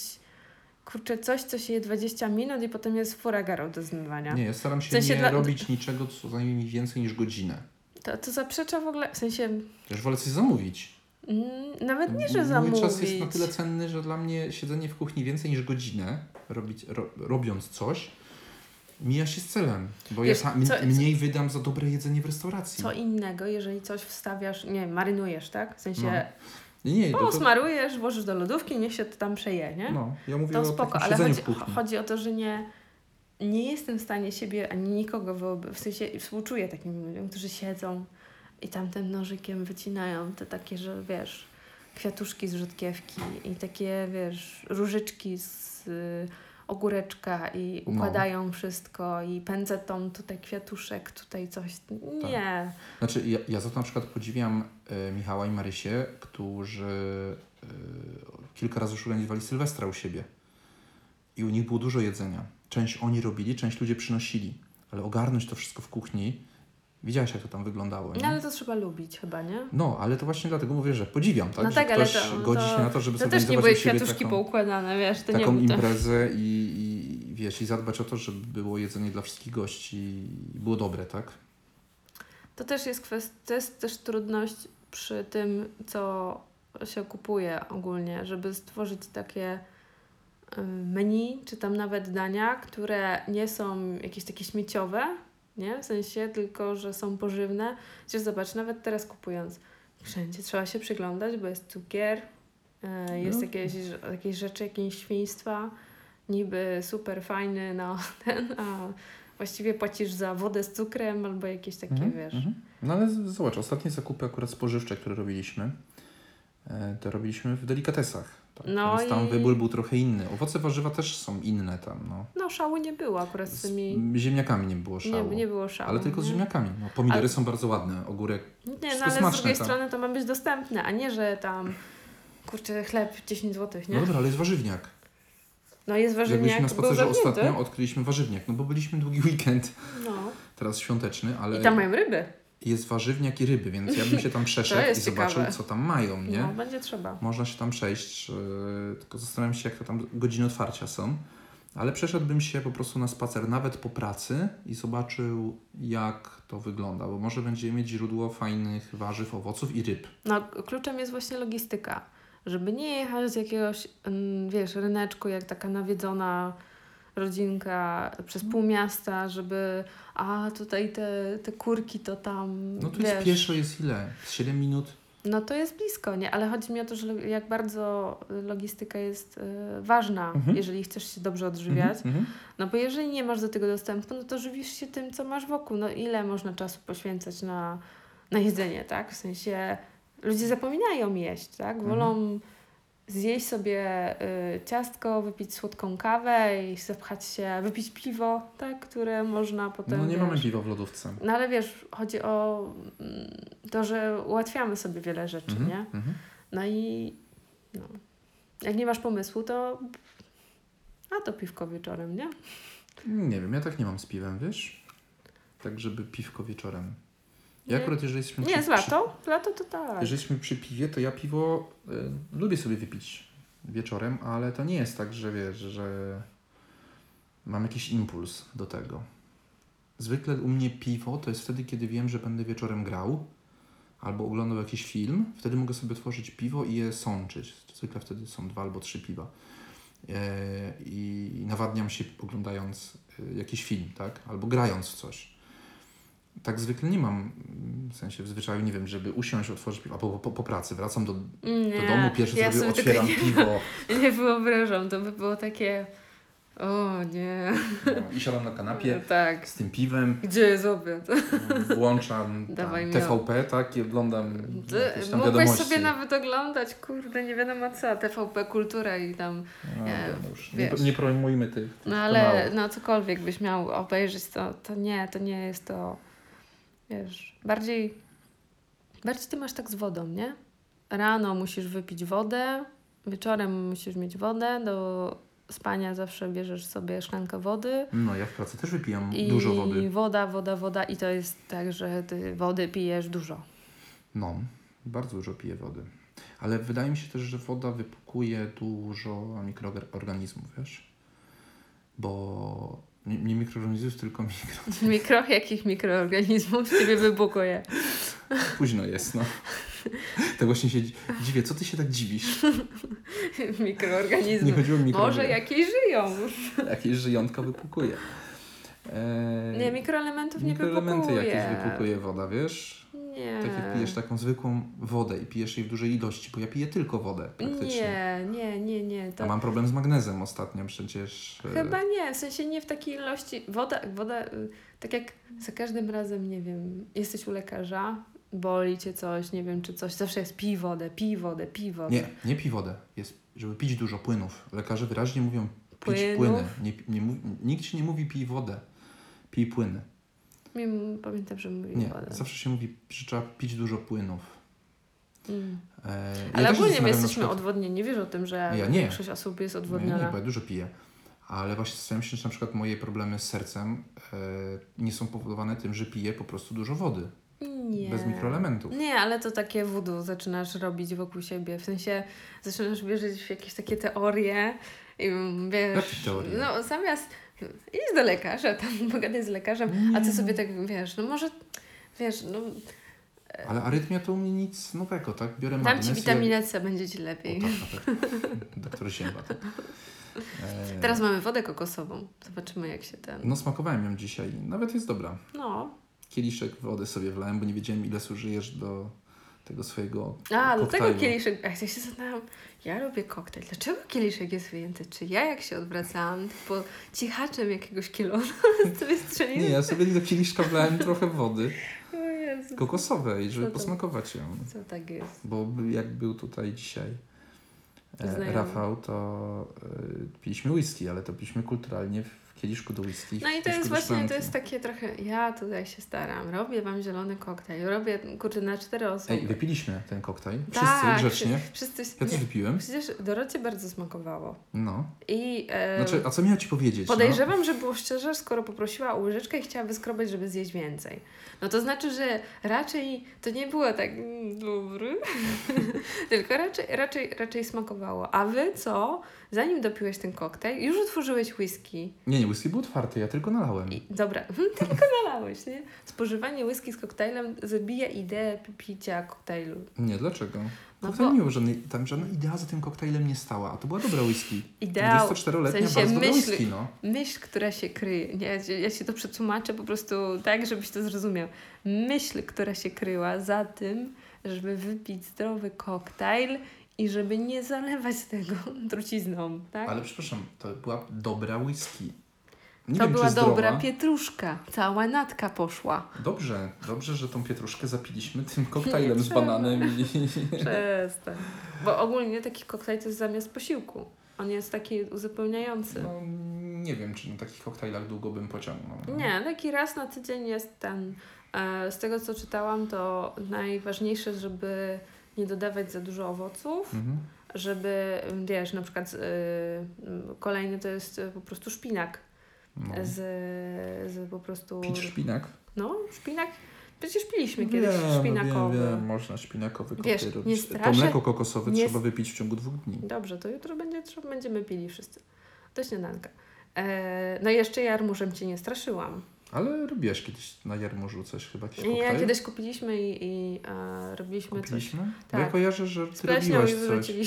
[SPEAKER 2] kurczę, coś, co się je 20 minut i potem jest fura garą do zmywania.
[SPEAKER 1] Nie, ja staram się
[SPEAKER 2] W sensie
[SPEAKER 1] nie
[SPEAKER 2] dla-
[SPEAKER 1] robić niczego, co zajmie mi więcej niż godzinę.
[SPEAKER 2] To, to zaprzecza w ogóle, w sensie
[SPEAKER 1] Też wolę coś zamówić.
[SPEAKER 2] mm, nawet nie, że
[SPEAKER 1] Mój
[SPEAKER 2] zamówić.
[SPEAKER 1] czas jest na tyle cenny, że dla mnie siedzenie w kuchni więcej niż godzinę, robić, ro, robiąc coś, mija się z celem. Bo
[SPEAKER 2] Wiesz,
[SPEAKER 1] ja
[SPEAKER 2] co-
[SPEAKER 1] mniej wydam za dobre jedzenie w restauracji.
[SPEAKER 2] Co innego, jeżeli coś wstawiasz, nie wiem, marynujesz, tak? W sensie,
[SPEAKER 1] Nie, nie,
[SPEAKER 2] o,
[SPEAKER 1] to,
[SPEAKER 2] smarujesz, włożysz do lodówki, niech się to tam przeje, nie?
[SPEAKER 1] no, ja mówię
[SPEAKER 2] to
[SPEAKER 1] o
[SPEAKER 2] spoko, ale chodzi, chodzi o to, że nie, nie jestem w stanie siebie ani nikogo wyobrazić, w sensie współczuję takim ludziom, którzy siedzą i tam tym nożykiem wycinają te takie, że wiesz, kwiatuszki z rzodkiewki i takie, wiesz, różyczki z y, ogóreczka i
[SPEAKER 1] No.
[SPEAKER 2] układają wszystko i pędzetą tutaj kwiatuszek, tutaj coś. Nie.
[SPEAKER 1] Znaczy, ja, ja za to na przykład podziwiam e, Michała i Marysię, którzy e, kilka razy już organizowali Sylwestra u siebie. I u nich było dużo jedzenia. Część oni robili, część ludzie przynosili. Ale ogarnąć to wszystko w kuchni, widziałaś jak to tam wyglądało, nie?
[SPEAKER 2] No ale to trzeba lubić chyba, nie?
[SPEAKER 1] No, ale to właśnie dlatego mówię, że podziwiam, tak?
[SPEAKER 2] No
[SPEAKER 1] że
[SPEAKER 2] tak, ale
[SPEAKER 1] ktoś
[SPEAKER 2] to-
[SPEAKER 1] godzi
[SPEAKER 2] to-
[SPEAKER 1] się na to, żeby
[SPEAKER 2] To też nie były kwiatuszki
[SPEAKER 1] taką,
[SPEAKER 2] poukładane, wiesz, to
[SPEAKER 1] taką
[SPEAKER 2] nie
[SPEAKER 1] imprezę i, i wiesz, i zadbać o to, żeby było jedzenie dla wszystkich gości i było dobre, tak?
[SPEAKER 2] to też jest kwestia, to jest też trudność przy tym, co się kupuje ogólnie, żeby stworzyć takie menu, czy tam nawet dania, które nie są jakieś takie śmieciowe, nie? W sensie, tylko, że są pożywne. Chociaż zobacz, nawet teraz kupując, wszędzie trzeba się przyglądać, bo jest cukier, y, jest
[SPEAKER 1] No.
[SPEAKER 2] jakieś, jakieś rzeczy, jakieś świństwa, niby super fajny, no ten, a właściwie płacisz za wodę z cukrem albo jakieś takie,
[SPEAKER 1] Mhm,
[SPEAKER 2] wiesz.
[SPEAKER 1] mhm. No ale zobacz, ostatnie zakupy akurat spożywcze, które robiliśmy, e, to robiliśmy w delikatesach. Tak?
[SPEAKER 2] No
[SPEAKER 1] Więc tam
[SPEAKER 2] i-
[SPEAKER 1] wybór był trochę inny. Owoce, warzywa też są inne tam, no.
[SPEAKER 2] No szału nie było akurat z
[SPEAKER 1] Z
[SPEAKER 2] tymi,
[SPEAKER 1] ziemniakami nie było
[SPEAKER 2] nie,
[SPEAKER 1] szału.
[SPEAKER 2] nie było szału.
[SPEAKER 1] ale tylko z
[SPEAKER 2] nie?
[SPEAKER 1] ziemniakami. No, pomidory
[SPEAKER 2] Ale-
[SPEAKER 1] są bardzo ładne, ogórek.
[SPEAKER 2] Nie, no ale z
[SPEAKER 1] smaczne
[SPEAKER 2] drugiej
[SPEAKER 1] tam.
[SPEAKER 2] strony to ma być dostępne, a nie, że tam kurczę chleb 10 zł, nie?
[SPEAKER 1] No dobra, ale jest warzywniak.
[SPEAKER 2] No jest
[SPEAKER 1] Jak byliśmy
[SPEAKER 2] warzywniak,
[SPEAKER 1] na spacerze ostatnio, odkryliśmy warzywniak. No bo byliśmy długi weekend,
[SPEAKER 2] No.
[SPEAKER 1] teraz świąteczny, ale
[SPEAKER 2] I tam mają ryby.
[SPEAKER 1] Jest warzywniak i ryby, więc ja bym się tam przeszedł i zobaczył,
[SPEAKER 2] ciekawe.
[SPEAKER 1] co tam mają, nie?
[SPEAKER 2] No, będzie trzeba.
[SPEAKER 1] Można się tam przejść, yy, tylko zastanawiam się, jak to tam godziny otwarcia są. Ale przeszedłbym się po prostu na spacer nawet po pracy i zobaczył, jak to wygląda, bo może będziemy mieć źródło fajnych warzyw, owoców i ryb.
[SPEAKER 2] No kluczem jest właśnie logistyka. Żeby nie jechać z jakiegoś, mm, wiesz, ryneczku, jak taka nawiedzona rodzinka przez pół miasta, żeby a tutaj te, te kurki to tam,
[SPEAKER 1] No tu jest pieszo, jest ile? Z 7 minut?
[SPEAKER 2] No to jest blisko, nie? Ale chodzi mi o to, że jak bardzo logistyka jest y, ważna,
[SPEAKER 1] Mhm.
[SPEAKER 2] jeżeli chcesz się dobrze odżywiać.
[SPEAKER 1] Mhm, mhm.
[SPEAKER 2] No bo jeżeli nie masz do tego dostępu, no to żywisz się tym, co masz wokół. No ile można czasu poświęcać na, na jedzenie, tak? W sensie ludzie zapominają jeść, tak?
[SPEAKER 1] Mhm.
[SPEAKER 2] Zjeść sobie y, ciastko, wypić słodką kawę i zapchać się, wypić piwo, tak? Które można potem,
[SPEAKER 1] No nie
[SPEAKER 2] wiesz,
[SPEAKER 1] mamy piwa w lodówce.
[SPEAKER 2] no ale wiesz, chodzi o mm, to, że ułatwiamy sobie wiele rzeczy,
[SPEAKER 1] Mhm,
[SPEAKER 2] nie?
[SPEAKER 1] mhm.
[SPEAKER 2] No i no, jak nie masz pomysłu, to a to piwko wieczorem, nie?
[SPEAKER 1] Nie wiem, ja tak nie mam z piwem, wiesz? Tak, żeby piwko wieczorem. Ja akurat, jeżeli jesteśmy
[SPEAKER 2] Nie,
[SPEAKER 1] przy,
[SPEAKER 2] z lato? To tak.
[SPEAKER 1] Jeżeli jesteśmy przy piwie, to ja piwo y, lubię sobie wypić wieczorem, ale to nie jest tak, że wiesz, że mam jakiś impuls do tego. Zwykle u mnie piwo to jest wtedy, kiedy wiem, że będę wieczorem grał albo oglądał jakiś film. Wtedy mogę sobie otworzyć piwo i je sączyć. Zwykle wtedy są dwa albo trzy piwa. E, I nawadniam się oglądając e, jakiś film, tak? Albo grając w coś. Tak zwykle nie mam, w sensie w zwyczaju, nie wiem, żeby usiąść, otworzyć piwo, albo po, po, po pracy wracam do,
[SPEAKER 2] Nie,
[SPEAKER 1] do domu, pierwsze
[SPEAKER 2] ja
[SPEAKER 1] sobie otwieram
[SPEAKER 2] tego
[SPEAKER 1] piwo
[SPEAKER 2] nie, nie wyobrażam, to by było takie... O nie.
[SPEAKER 1] no, i siadam na kanapie
[SPEAKER 2] Tak.
[SPEAKER 1] z tym piwem,
[SPEAKER 2] Gdzie jest obiad?
[SPEAKER 1] włączam tam, TVP, tak, i oglądam
[SPEAKER 2] Ty
[SPEAKER 1] jakieś tam
[SPEAKER 2] mógłbyś
[SPEAKER 1] wiadomości.
[SPEAKER 2] sobie nawet oglądać, kurde, nie wiadomo co, TVP Kultura i tam,
[SPEAKER 1] No,
[SPEAKER 2] nie,
[SPEAKER 1] no już nie, nie promujmy tych,
[SPEAKER 2] no ale no cokolwiek byś miał obejrzeć, to, to nie, to nie jest to, wiesz, bardziej, bardziej ty masz tak z wodą, nie? Rano musisz wypić wodę, wieczorem musisz mieć wodę, do spania zawsze bierzesz sobie szklankę wody.
[SPEAKER 1] No, ja w pracy też wypijam
[SPEAKER 2] I
[SPEAKER 1] dużo wody.
[SPEAKER 2] woda, woda, woda i to jest tak, że ty wody pijesz dużo.
[SPEAKER 1] No, bardzo dużo piję wody. Ale wydaje mi się też, że woda wypukuje dużo mikroorganizmów, wiesz? Bo nie, nie mikroorganizmów, tylko mikro.
[SPEAKER 2] Mikro, jakich mikroorganizmów z ciebie wypukuje?
[SPEAKER 1] Późno jest, no. To właśnie się dzi- dziwię. Co ty się tak dziwisz?
[SPEAKER 2] Mikroorganizmy.
[SPEAKER 1] Nie chodziło o mikro.
[SPEAKER 2] Może jakieś żyją.
[SPEAKER 1] Jakieś żyjątka wypukuje. Eee,
[SPEAKER 2] Nie, mikroelementów nie
[SPEAKER 1] mikroelementy
[SPEAKER 2] wypukuje.
[SPEAKER 1] jakieś wypukuje woda, wiesz?
[SPEAKER 2] Nie.
[SPEAKER 1] Tak jak pijesz taką zwykłą wodę i pijesz jej w dużej ilości, bo ja piję tylko wodę praktycznie.
[SPEAKER 2] Nie, nie, nie, nie. To
[SPEAKER 1] A mam problem z magnezem ostatnio przecież. e,
[SPEAKER 2] Chyba nie, w sensie nie w takiej ilości. Woda, woda, y, tak jak za każdym razem, nie wiem, jesteś u lekarza, boli cię coś, nie wiem, czy coś, zawsze jest pij wodę, pij wodę, pij wodę.
[SPEAKER 1] Nie, nie pij wodę. Jest, żeby pić dużo płynów. Lekarze wyraźnie mówią pić
[SPEAKER 2] Płynów?
[SPEAKER 1] płyny. Nie, nie, nikt ci nie mówi pij wodę. Pij płyny.
[SPEAKER 2] Nie, pamiętam, że mówił
[SPEAKER 1] Nie,
[SPEAKER 2] wodę.
[SPEAKER 1] zawsze się mówi, że trzeba pić dużo płynów.
[SPEAKER 2] Mm.
[SPEAKER 1] E, ja
[SPEAKER 2] Ale
[SPEAKER 1] też
[SPEAKER 2] ogólnie my jesteśmy
[SPEAKER 1] przykład-
[SPEAKER 2] odwodnieni. Nie wiesz o tym, że
[SPEAKER 1] Ja nie.
[SPEAKER 2] większość osób jest
[SPEAKER 1] No ja
[SPEAKER 2] odwodniona.
[SPEAKER 1] nie, bo ja dużo piję. Ale właśnie zastanawiam się, że na przykład moje problemy z sercem e, nie są powodowane tym, że piję po prostu dużo wody.
[SPEAKER 2] Nie.
[SPEAKER 1] Bez mikroelementów.
[SPEAKER 2] Nie, ale to takie voodoo zaczynasz robić wokół siebie. W sensie zaczynasz wierzyć w jakieś takie teorie i mm, wiesz...
[SPEAKER 1] Jakie teorie?
[SPEAKER 2] No zamiast iść do lekarza, tam pogadać z lekarzem, a ty sobie tak wiesz, no może wiesz, no
[SPEAKER 1] Ale arytmia to u mnie nic nowego, tak? Biorę
[SPEAKER 2] dam
[SPEAKER 1] magnes
[SPEAKER 2] ci
[SPEAKER 1] i-
[SPEAKER 2] witaminę C, będzie ci
[SPEAKER 1] O,
[SPEAKER 2] lepiej.
[SPEAKER 1] tak, na pewno. Doktor Ziemba. tak. E,
[SPEAKER 2] Teraz mamy wodę kokosową. Zobaczymy jak się ten...
[SPEAKER 1] No smakowałem ją dzisiaj. Nawet jest dobra.
[SPEAKER 2] No.
[SPEAKER 1] Kieliszek wody sobie wlałem, bo nie wiedziałem ile zużyjesz do tego swojego
[SPEAKER 2] A, do
[SPEAKER 1] koktajlu.
[SPEAKER 2] tego kieliszek... Ach, ja się zastanawiam, ja robię koktajl. Dlaczego kieliszek jest wyjęty? Czy ja jak się odwracałam po cichaczem jakiegoś kielona sobie strzeliłam?
[SPEAKER 1] Nie, ja sobie do kieliszka wlałem trochę wody kokosowej, żeby
[SPEAKER 2] to?
[SPEAKER 1] posmakować ją.
[SPEAKER 2] Co tak jest?
[SPEAKER 1] Bo jak był tutaj dzisiaj e. Rafał, to e, piliśmy whisky, ale to piliśmy kulturalnie w kieliszku do whisky.
[SPEAKER 2] No i to jest właśnie, to jest takie trochę, ja tutaj się staram, robię Wam zielony koktajl, robię, kurde, na cztery osoby.
[SPEAKER 1] Ej, wypiliśmy ten koktajl. Wszyscy
[SPEAKER 2] tak,
[SPEAKER 1] grzecznie.
[SPEAKER 2] Wszyscy,
[SPEAKER 1] Ja też wypiłem.
[SPEAKER 2] Przecież Dorocie bardzo smakowało.
[SPEAKER 1] No.
[SPEAKER 2] I e,
[SPEAKER 1] Znaczy, a co miała ci powiedzieć? no?
[SPEAKER 2] podejrzewam, że było szczerze, skoro poprosiła o łyżeczkę i chciała wyskrobać, żeby zjeść więcej. No to znaczy, że raczej to nie było tak mm, dobry, tylko raczej, raczej, raczej smakowało. A Wy co? Zanim dopiłeś ten koktajl, już otworzyłeś whisky.
[SPEAKER 1] Nie, nie, whisky był otwarty, ja tylko nalałem.
[SPEAKER 2] I, dobra, tylko nalałeś, nie? Spożywanie whisky z koktajlem zabija ideę pi- picia koktajlu.
[SPEAKER 1] Nie, dlaczego?
[SPEAKER 2] No
[SPEAKER 1] Koktajl
[SPEAKER 2] bo-
[SPEAKER 1] nie żadnej, tam żadna idea za tym koktajlem nie stała, a to była dobra whisky.
[SPEAKER 2] Ideał,
[SPEAKER 1] 24-letnia,
[SPEAKER 2] w sensie myśl-
[SPEAKER 1] whisky, no.
[SPEAKER 2] myśl, która się kryje. Nie, ja, ci to przetłumaczę po prostu tak, żebyś to zrozumiał. Myśl, która się kryła za tym, żeby wypić zdrowy koktajl i żeby nie zalewać tego trucizną, tak?
[SPEAKER 1] Ale przepraszam, to była dobra whisky. Nie
[SPEAKER 2] to
[SPEAKER 1] wiem,
[SPEAKER 2] była dobra pietruszka. Cała natka poszła.
[SPEAKER 1] Dobrze, dobrze, że tą pietruszkę zapiliśmy tym koktajlem
[SPEAKER 2] Nie
[SPEAKER 1] z bananem i...
[SPEAKER 2] Przestań. Bo ogólnie taki koktajl to jest zamiast posiłku. On jest taki uzupełniający.
[SPEAKER 1] No, nie wiem, czy na takich koktajlach długo bym pociągnął. no.
[SPEAKER 2] Nie, taki raz na tydzień jest ten. E, z tego co czytałam, to najważniejsze, żeby nie dodawać za dużo owoców,
[SPEAKER 1] Mhm.
[SPEAKER 2] żeby, wiesz, na przykład y, kolejny to jest y, po prostu szpinak.
[SPEAKER 1] No.
[SPEAKER 2] Z, z po prostu.
[SPEAKER 1] Pić szpinak?
[SPEAKER 2] No, szpinak. Przecież piliśmy kiedyś szpinakowy.
[SPEAKER 1] Wiem, wiem, można szpinakowy
[SPEAKER 2] Wiesz,
[SPEAKER 1] koktajl
[SPEAKER 2] nie
[SPEAKER 1] robić. To
[SPEAKER 2] straszę-
[SPEAKER 1] mleko kokosowe
[SPEAKER 2] nie-
[SPEAKER 1] trzeba wypić w ciągu dwóch dni.
[SPEAKER 2] Dobrze, to jutro będzie, trzeba, będziemy pili wszyscy. Do śniadanka. E, no i jeszcze jarmużem Cię nie straszyłam.
[SPEAKER 1] Ale robiłaś kiedyś na jarmużu coś chyba, jakiś
[SPEAKER 2] Nie,
[SPEAKER 1] koktajl?
[SPEAKER 2] kiedyś kupiliśmy i, i e, robiliśmy coś.
[SPEAKER 1] Kupiliśmy? Bo
[SPEAKER 2] Tak.
[SPEAKER 1] Ja kojarzę, że ty
[SPEAKER 2] Spleśniał
[SPEAKER 1] robiłaś
[SPEAKER 2] i
[SPEAKER 1] coś.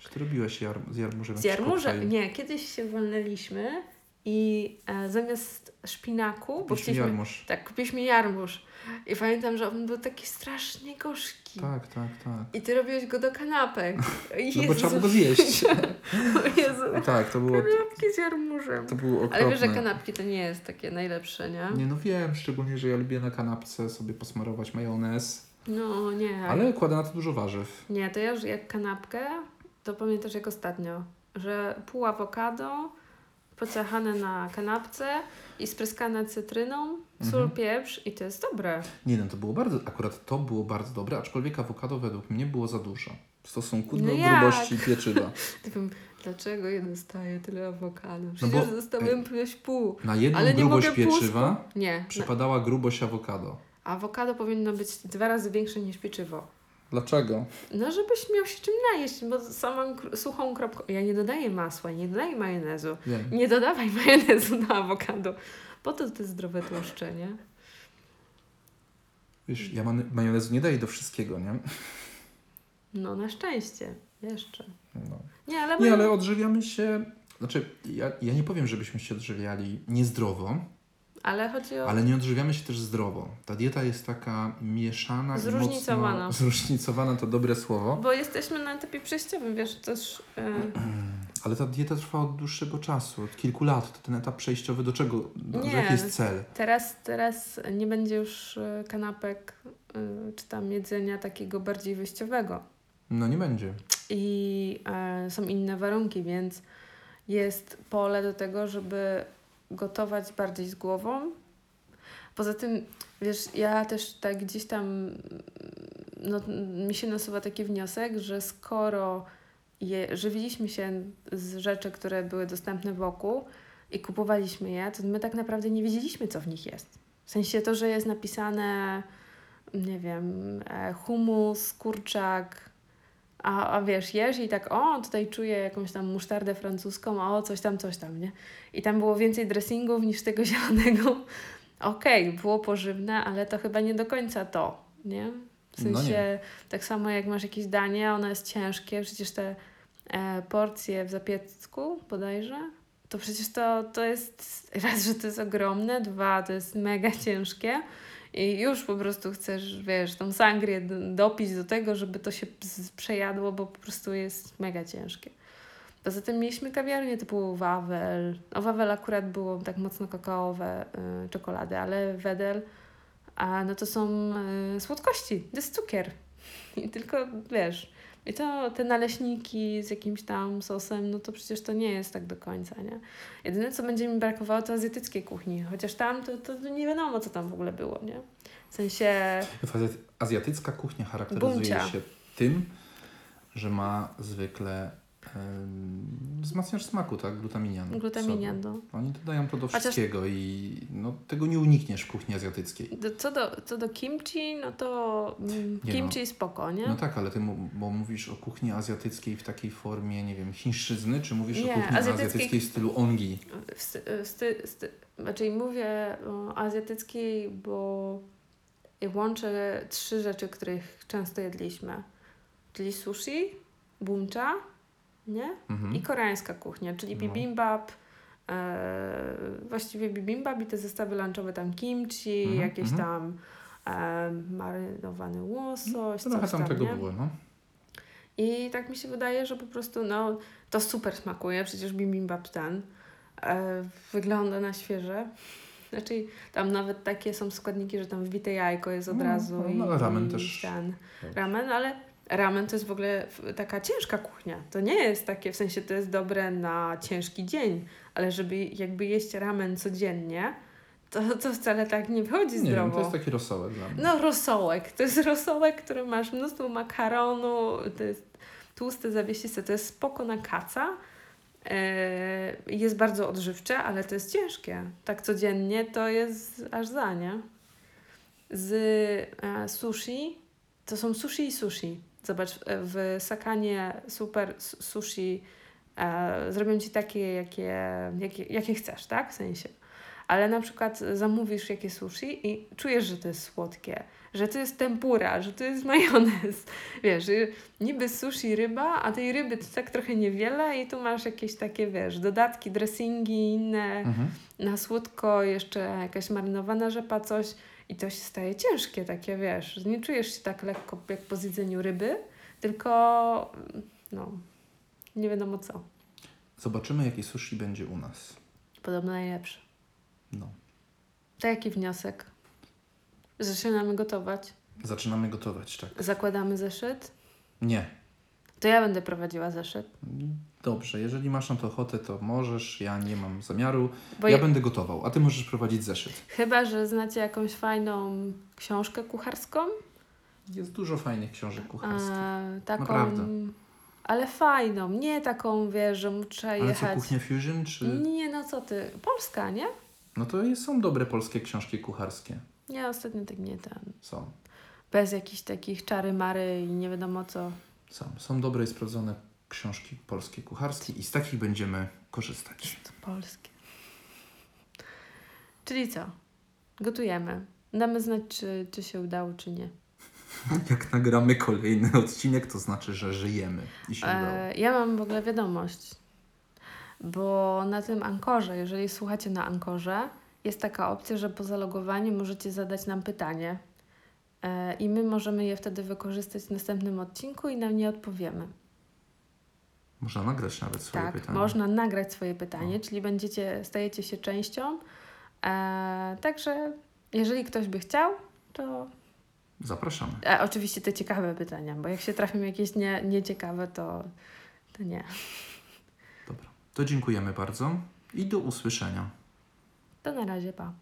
[SPEAKER 1] Że ty robiłaś jar, z jarmużem
[SPEAKER 2] Z
[SPEAKER 1] koktajl.
[SPEAKER 2] nie, kiedyś się wolnęliśmy i e, zamiast szpinaku, bo
[SPEAKER 1] Kupiliśmy
[SPEAKER 2] chcieliśmy,
[SPEAKER 1] jarmuż.
[SPEAKER 2] tak, kupiliśmy jarmuż i pamiętam, że on był taki strasznie gorzki.
[SPEAKER 1] Tak, tak, tak.
[SPEAKER 2] I ty robiłeś go do kanapek.
[SPEAKER 1] No bo trzeba było go zjeść.
[SPEAKER 2] o Jezu,
[SPEAKER 1] tak, to było,
[SPEAKER 2] kanapki z jarmużem.
[SPEAKER 1] to było okropne.
[SPEAKER 2] Ale wiesz, że kanapki to nie jest takie najlepsze, nie?
[SPEAKER 1] Nie no wiem, szczególnie, że ja lubię na kanapce sobie posmarować majonez,
[SPEAKER 2] No nie.
[SPEAKER 1] ale kładę na to dużo warzyw.
[SPEAKER 2] Nie, to ja już jak kanapkę, to pamiętasz jak ostatnio, że pół awokado pociachane na kanapce i spryskane cytryną, sól,
[SPEAKER 1] Mhm.
[SPEAKER 2] pieprz i to jest dobre.
[SPEAKER 1] Nie no, to było bardzo, akurat to było bardzo dobre, aczkolwiek awokado według mnie było za dużo. W stosunku do
[SPEAKER 2] No jak?
[SPEAKER 1] grubości pieczywa.
[SPEAKER 2] Dlaczego ja dostaję tyle awokado?
[SPEAKER 1] No
[SPEAKER 2] Przecież
[SPEAKER 1] bo-
[SPEAKER 2] dostałem jakieś pół.
[SPEAKER 1] Na jedną
[SPEAKER 2] Ale nie
[SPEAKER 1] grubość
[SPEAKER 2] pół
[SPEAKER 1] pieczywa
[SPEAKER 2] Nie. Na,
[SPEAKER 1] przypadała grubość awokado.
[SPEAKER 2] awokado powinno być dwa razy większe niż pieczywo.
[SPEAKER 1] Dlaczego?
[SPEAKER 2] No, żebyś miał się czym najeść, bo samą suchą kropką. Ja nie dodaję masła, nie dodaję majonezu.
[SPEAKER 1] Wiem.
[SPEAKER 2] Nie dodawaj majonezu na awokado. Po to jest zdrowe tłuszcze, nie?
[SPEAKER 1] Wiesz, ja majonezu nie daję do wszystkiego, nie?
[SPEAKER 2] No, na szczęście. Jeszcze.
[SPEAKER 1] No.
[SPEAKER 2] Nie, ale,
[SPEAKER 1] Nie, ale odżywiamy się... Znaczy, ja, ja nie powiem, żebyśmy się odżywiali niezdrowo,
[SPEAKER 2] ale chodzi o...
[SPEAKER 1] ale nie odżywiamy się też zdrowo. Ta dieta jest taka mieszana
[SPEAKER 2] Zróżnicowana.
[SPEAKER 1] i mocno... Zróżnicowana. to dobre słowo.
[SPEAKER 2] Bo jesteśmy na etapie przejściowym, wiesz, też... e,
[SPEAKER 1] Ale ta dieta trwa od dłuższego czasu, od kilku lat. To ten etap przejściowy do czego? Do,
[SPEAKER 2] Nie.
[SPEAKER 1] Jaki jest cel?
[SPEAKER 2] teraz, teraz nie będzie już e, kanapek e, czy tam jedzenia takiego bardziej wyjściowego.
[SPEAKER 1] No nie będzie.
[SPEAKER 2] i e, są inne warunki, więc jest pole do tego, żeby gotować bardziej z głową. Poza tym, wiesz, ja też tak gdzieś tam no, mi się nasuwa taki wniosek, że skoro je, żywiliśmy się z rzeczy, które były dostępne wokół i kupowaliśmy je, to my tak naprawdę nie wiedzieliśmy, co w nich jest. W sensie to, że jest napisane, nie wiem, e, humus, kurczak, a, a wiesz, jesz i tak, o, tutaj czuję jakąś tam musztardę francuską, o, coś tam, coś tam, nie? I tam było więcej dressingów niż tego zielonego. Okej, było pożywne, ale to chyba nie do końca to, nie? W
[SPEAKER 1] No
[SPEAKER 2] sensie,
[SPEAKER 1] nie.
[SPEAKER 2] tak samo jak masz jakieś danie, ono jest ciężkie, przecież te e, porcje w zapiecku bodajże, to przecież to, to jest, raz, że to jest ogromne, dwa, to jest mega ciężkie i już po prostu chcesz, wiesz, tą sangrię dopić do tego, żeby to się przejadło, bo po prostu jest mega ciężkie. Poza tym mieliśmy kawiarnię typu Wawel. O Wawel akurat było tak mocno kakaowe y, czekolady, ale Wedel, a no to są y, słodkości, to jest cukier. I tylko, wiesz, i to te naleśniki z jakimś tam sosem, no to przecież to nie jest tak do końca, nie? Jedyne, co będzie mi brakowało, to azjatyckiej kuchni. Chociaż tam to, to nie wiadomo, co tam w ogóle było, nie? W sensie,
[SPEAKER 1] Azjaty- Azjatycka kuchnia charakteryzuje
[SPEAKER 2] Buncia.
[SPEAKER 1] się tym, że ma zwykle wzmacniacz smaku, tak? Glutaminian.
[SPEAKER 2] Glutaminian, no.
[SPEAKER 1] Oni dodają to do
[SPEAKER 2] Chociaż-
[SPEAKER 1] wszystkiego i no, tego nie unikniesz w kuchni azjatyckiej.
[SPEAKER 2] Co, do, co do kimchi, no to mm,
[SPEAKER 1] Nie
[SPEAKER 2] kimchi spoko, nie?
[SPEAKER 1] No tak, ale ty bo mówisz o kuchni azjatyckiej w takiej formie, nie wiem, chińszczyzny, czy mówisz
[SPEAKER 2] Nie,
[SPEAKER 1] o kuchni
[SPEAKER 2] azjatyckiej-
[SPEAKER 1] azjatyckiej w stylu ongi?
[SPEAKER 2] W sty, w sty, sty, raczej mówię o azjatyckiej, bo łączę trzy rzeczy, których często jedliśmy. Czyli sushi, bumcha, nie?
[SPEAKER 1] Mhm.
[SPEAKER 2] I koreańska kuchnia, czyli
[SPEAKER 1] No.
[SPEAKER 2] bibimbap, e, właściwie bibimbap i te zestawy lunchowe, tam kimchi,
[SPEAKER 1] Mhm,
[SPEAKER 2] jakieś
[SPEAKER 1] mhm.
[SPEAKER 2] tam e, marynowany łosoś,
[SPEAKER 1] Trochę
[SPEAKER 2] coś
[SPEAKER 1] tam
[SPEAKER 2] tam,
[SPEAKER 1] tego
[SPEAKER 2] nie?
[SPEAKER 1] było, no.
[SPEAKER 2] I tak mi się wydaje, że po prostu no, to super smakuje, przecież bibimbap ten e, wygląda na świeże. Znaczy, tam nawet takie są składniki, że tam wbite jajko jest od
[SPEAKER 1] No,
[SPEAKER 2] razu
[SPEAKER 1] no,
[SPEAKER 2] i,
[SPEAKER 1] no, ramen
[SPEAKER 2] i
[SPEAKER 1] też.
[SPEAKER 2] ten ramen, ale ramen to jest w ogóle taka ciężka kuchnia. To nie jest takie, w sensie to jest dobre na ciężki dzień, ale żeby jakby jeść ramen codziennie, to, to wcale tak nie wychodzi
[SPEAKER 1] Nie
[SPEAKER 2] zdrowo.
[SPEAKER 1] to jest taki rosołek dla mnie.
[SPEAKER 2] No, rosołek. To jest rosołek, który masz mnóstwo makaronu, to jest tłuste, zawiesiste, to jest spoko na kaca. Yy, jest bardzo odżywcze, ale to jest ciężkie. Tak codziennie to jest aż za, nie? z e, sushi. To są sushi i sushi. Zobacz, e, w Sakanie super sushi e, zrobią ci takie, jakie, jakie, jakie chcesz, tak? W sensie. Ale na przykład zamówisz jakie sushi i czujesz, że to jest słodkie, że to jest tempura, że to jest majonez. Wiesz, y, niby sushi ryba, a tej ryby to tak trochę niewiele i tu masz jakieś takie, wiesz, dodatki, dressingi inne,
[SPEAKER 1] Mhm.
[SPEAKER 2] na słodko jeszcze jakaś marynowana rzepa, coś i to się staje ciężkie takie, wiesz, nie czujesz się tak lekko jak po zjedzeniu ryby, tylko no, nie wiadomo co.
[SPEAKER 1] Zobaczymy, jakie sushi będzie u nas.
[SPEAKER 2] Podobno najlepsze.
[SPEAKER 1] No.
[SPEAKER 2] To jaki wniosek? Zaczynamy gotować.
[SPEAKER 1] Zaczynamy gotować, tak.
[SPEAKER 2] Zakładamy zeszyt.
[SPEAKER 1] Nie.
[SPEAKER 2] To ja będę prowadziła zeszyt.
[SPEAKER 1] Dobrze, jeżeli masz na to ochotę, to możesz. Ja nie mam zamiaru.
[SPEAKER 2] Bo
[SPEAKER 1] ja
[SPEAKER 2] je-
[SPEAKER 1] będę gotował, a ty możesz prowadzić zeszyt.
[SPEAKER 2] Chyba, że znacie jakąś fajną książkę kucharską.
[SPEAKER 1] Jest dużo fajnych książek kucharskich.
[SPEAKER 2] E, taką,
[SPEAKER 1] Naprawdę.
[SPEAKER 2] ale fajną. Nie taką, wiesz, że muszę
[SPEAKER 1] Ale co,
[SPEAKER 2] jechać.
[SPEAKER 1] kuchnia fusion, czy...
[SPEAKER 2] Nie, no co ty. Polska, nie?
[SPEAKER 1] No to są dobre polskie książki kucharskie.
[SPEAKER 2] Nie, ostatnio tak nie ten.
[SPEAKER 1] Są.
[SPEAKER 2] Bez jakichś takich czary mary i nie wiadomo co.
[SPEAKER 1] Są. Są dobre i sprawdzone książki polskie kucharskie i z takich będziemy korzystać.
[SPEAKER 2] Polskie. Czyli co? Gotujemy. Damy znać, czy, czy się udało, czy nie.
[SPEAKER 1] Jak nagramy kolejny odcinek, to znaczy, że żyjemy i się udało.
[SPEAKER 2] E, ja mam w ogóle wiadomość, bo na tym Ankorze, jeżeli słuchacie na Ankorze, jest taka opcja, że po zalogowaniu możecie zadać nam pytanie e, i my możemy je wtedy wykorzystać w następnym odcinku i na nie odpowiemy.
[SPEAKER 1] Można nagrać nawet swoje
[SPEAKER 2] tak,
[SPEAKER 1] pytania.
[SPEAKER 2] można nagrać swoje pytanie,
[SPEAKER 1] No.
[SPEAKER 2] czyli będziecie, stajecie się częścią. E, także jeżeli ktoś by chciał, to
[SPEAKER 1] Zapraszamy.
[SPEAKER 2] e, oczywiście te ciekawe pytania, bo jak się trafią jakieś nie, nieciekawe, to, to nie.
[SPEAKER 1] Dobra. To dziękujemy bardzo i do usłyszenia.
[SPEAKER 2] To na razie, pa.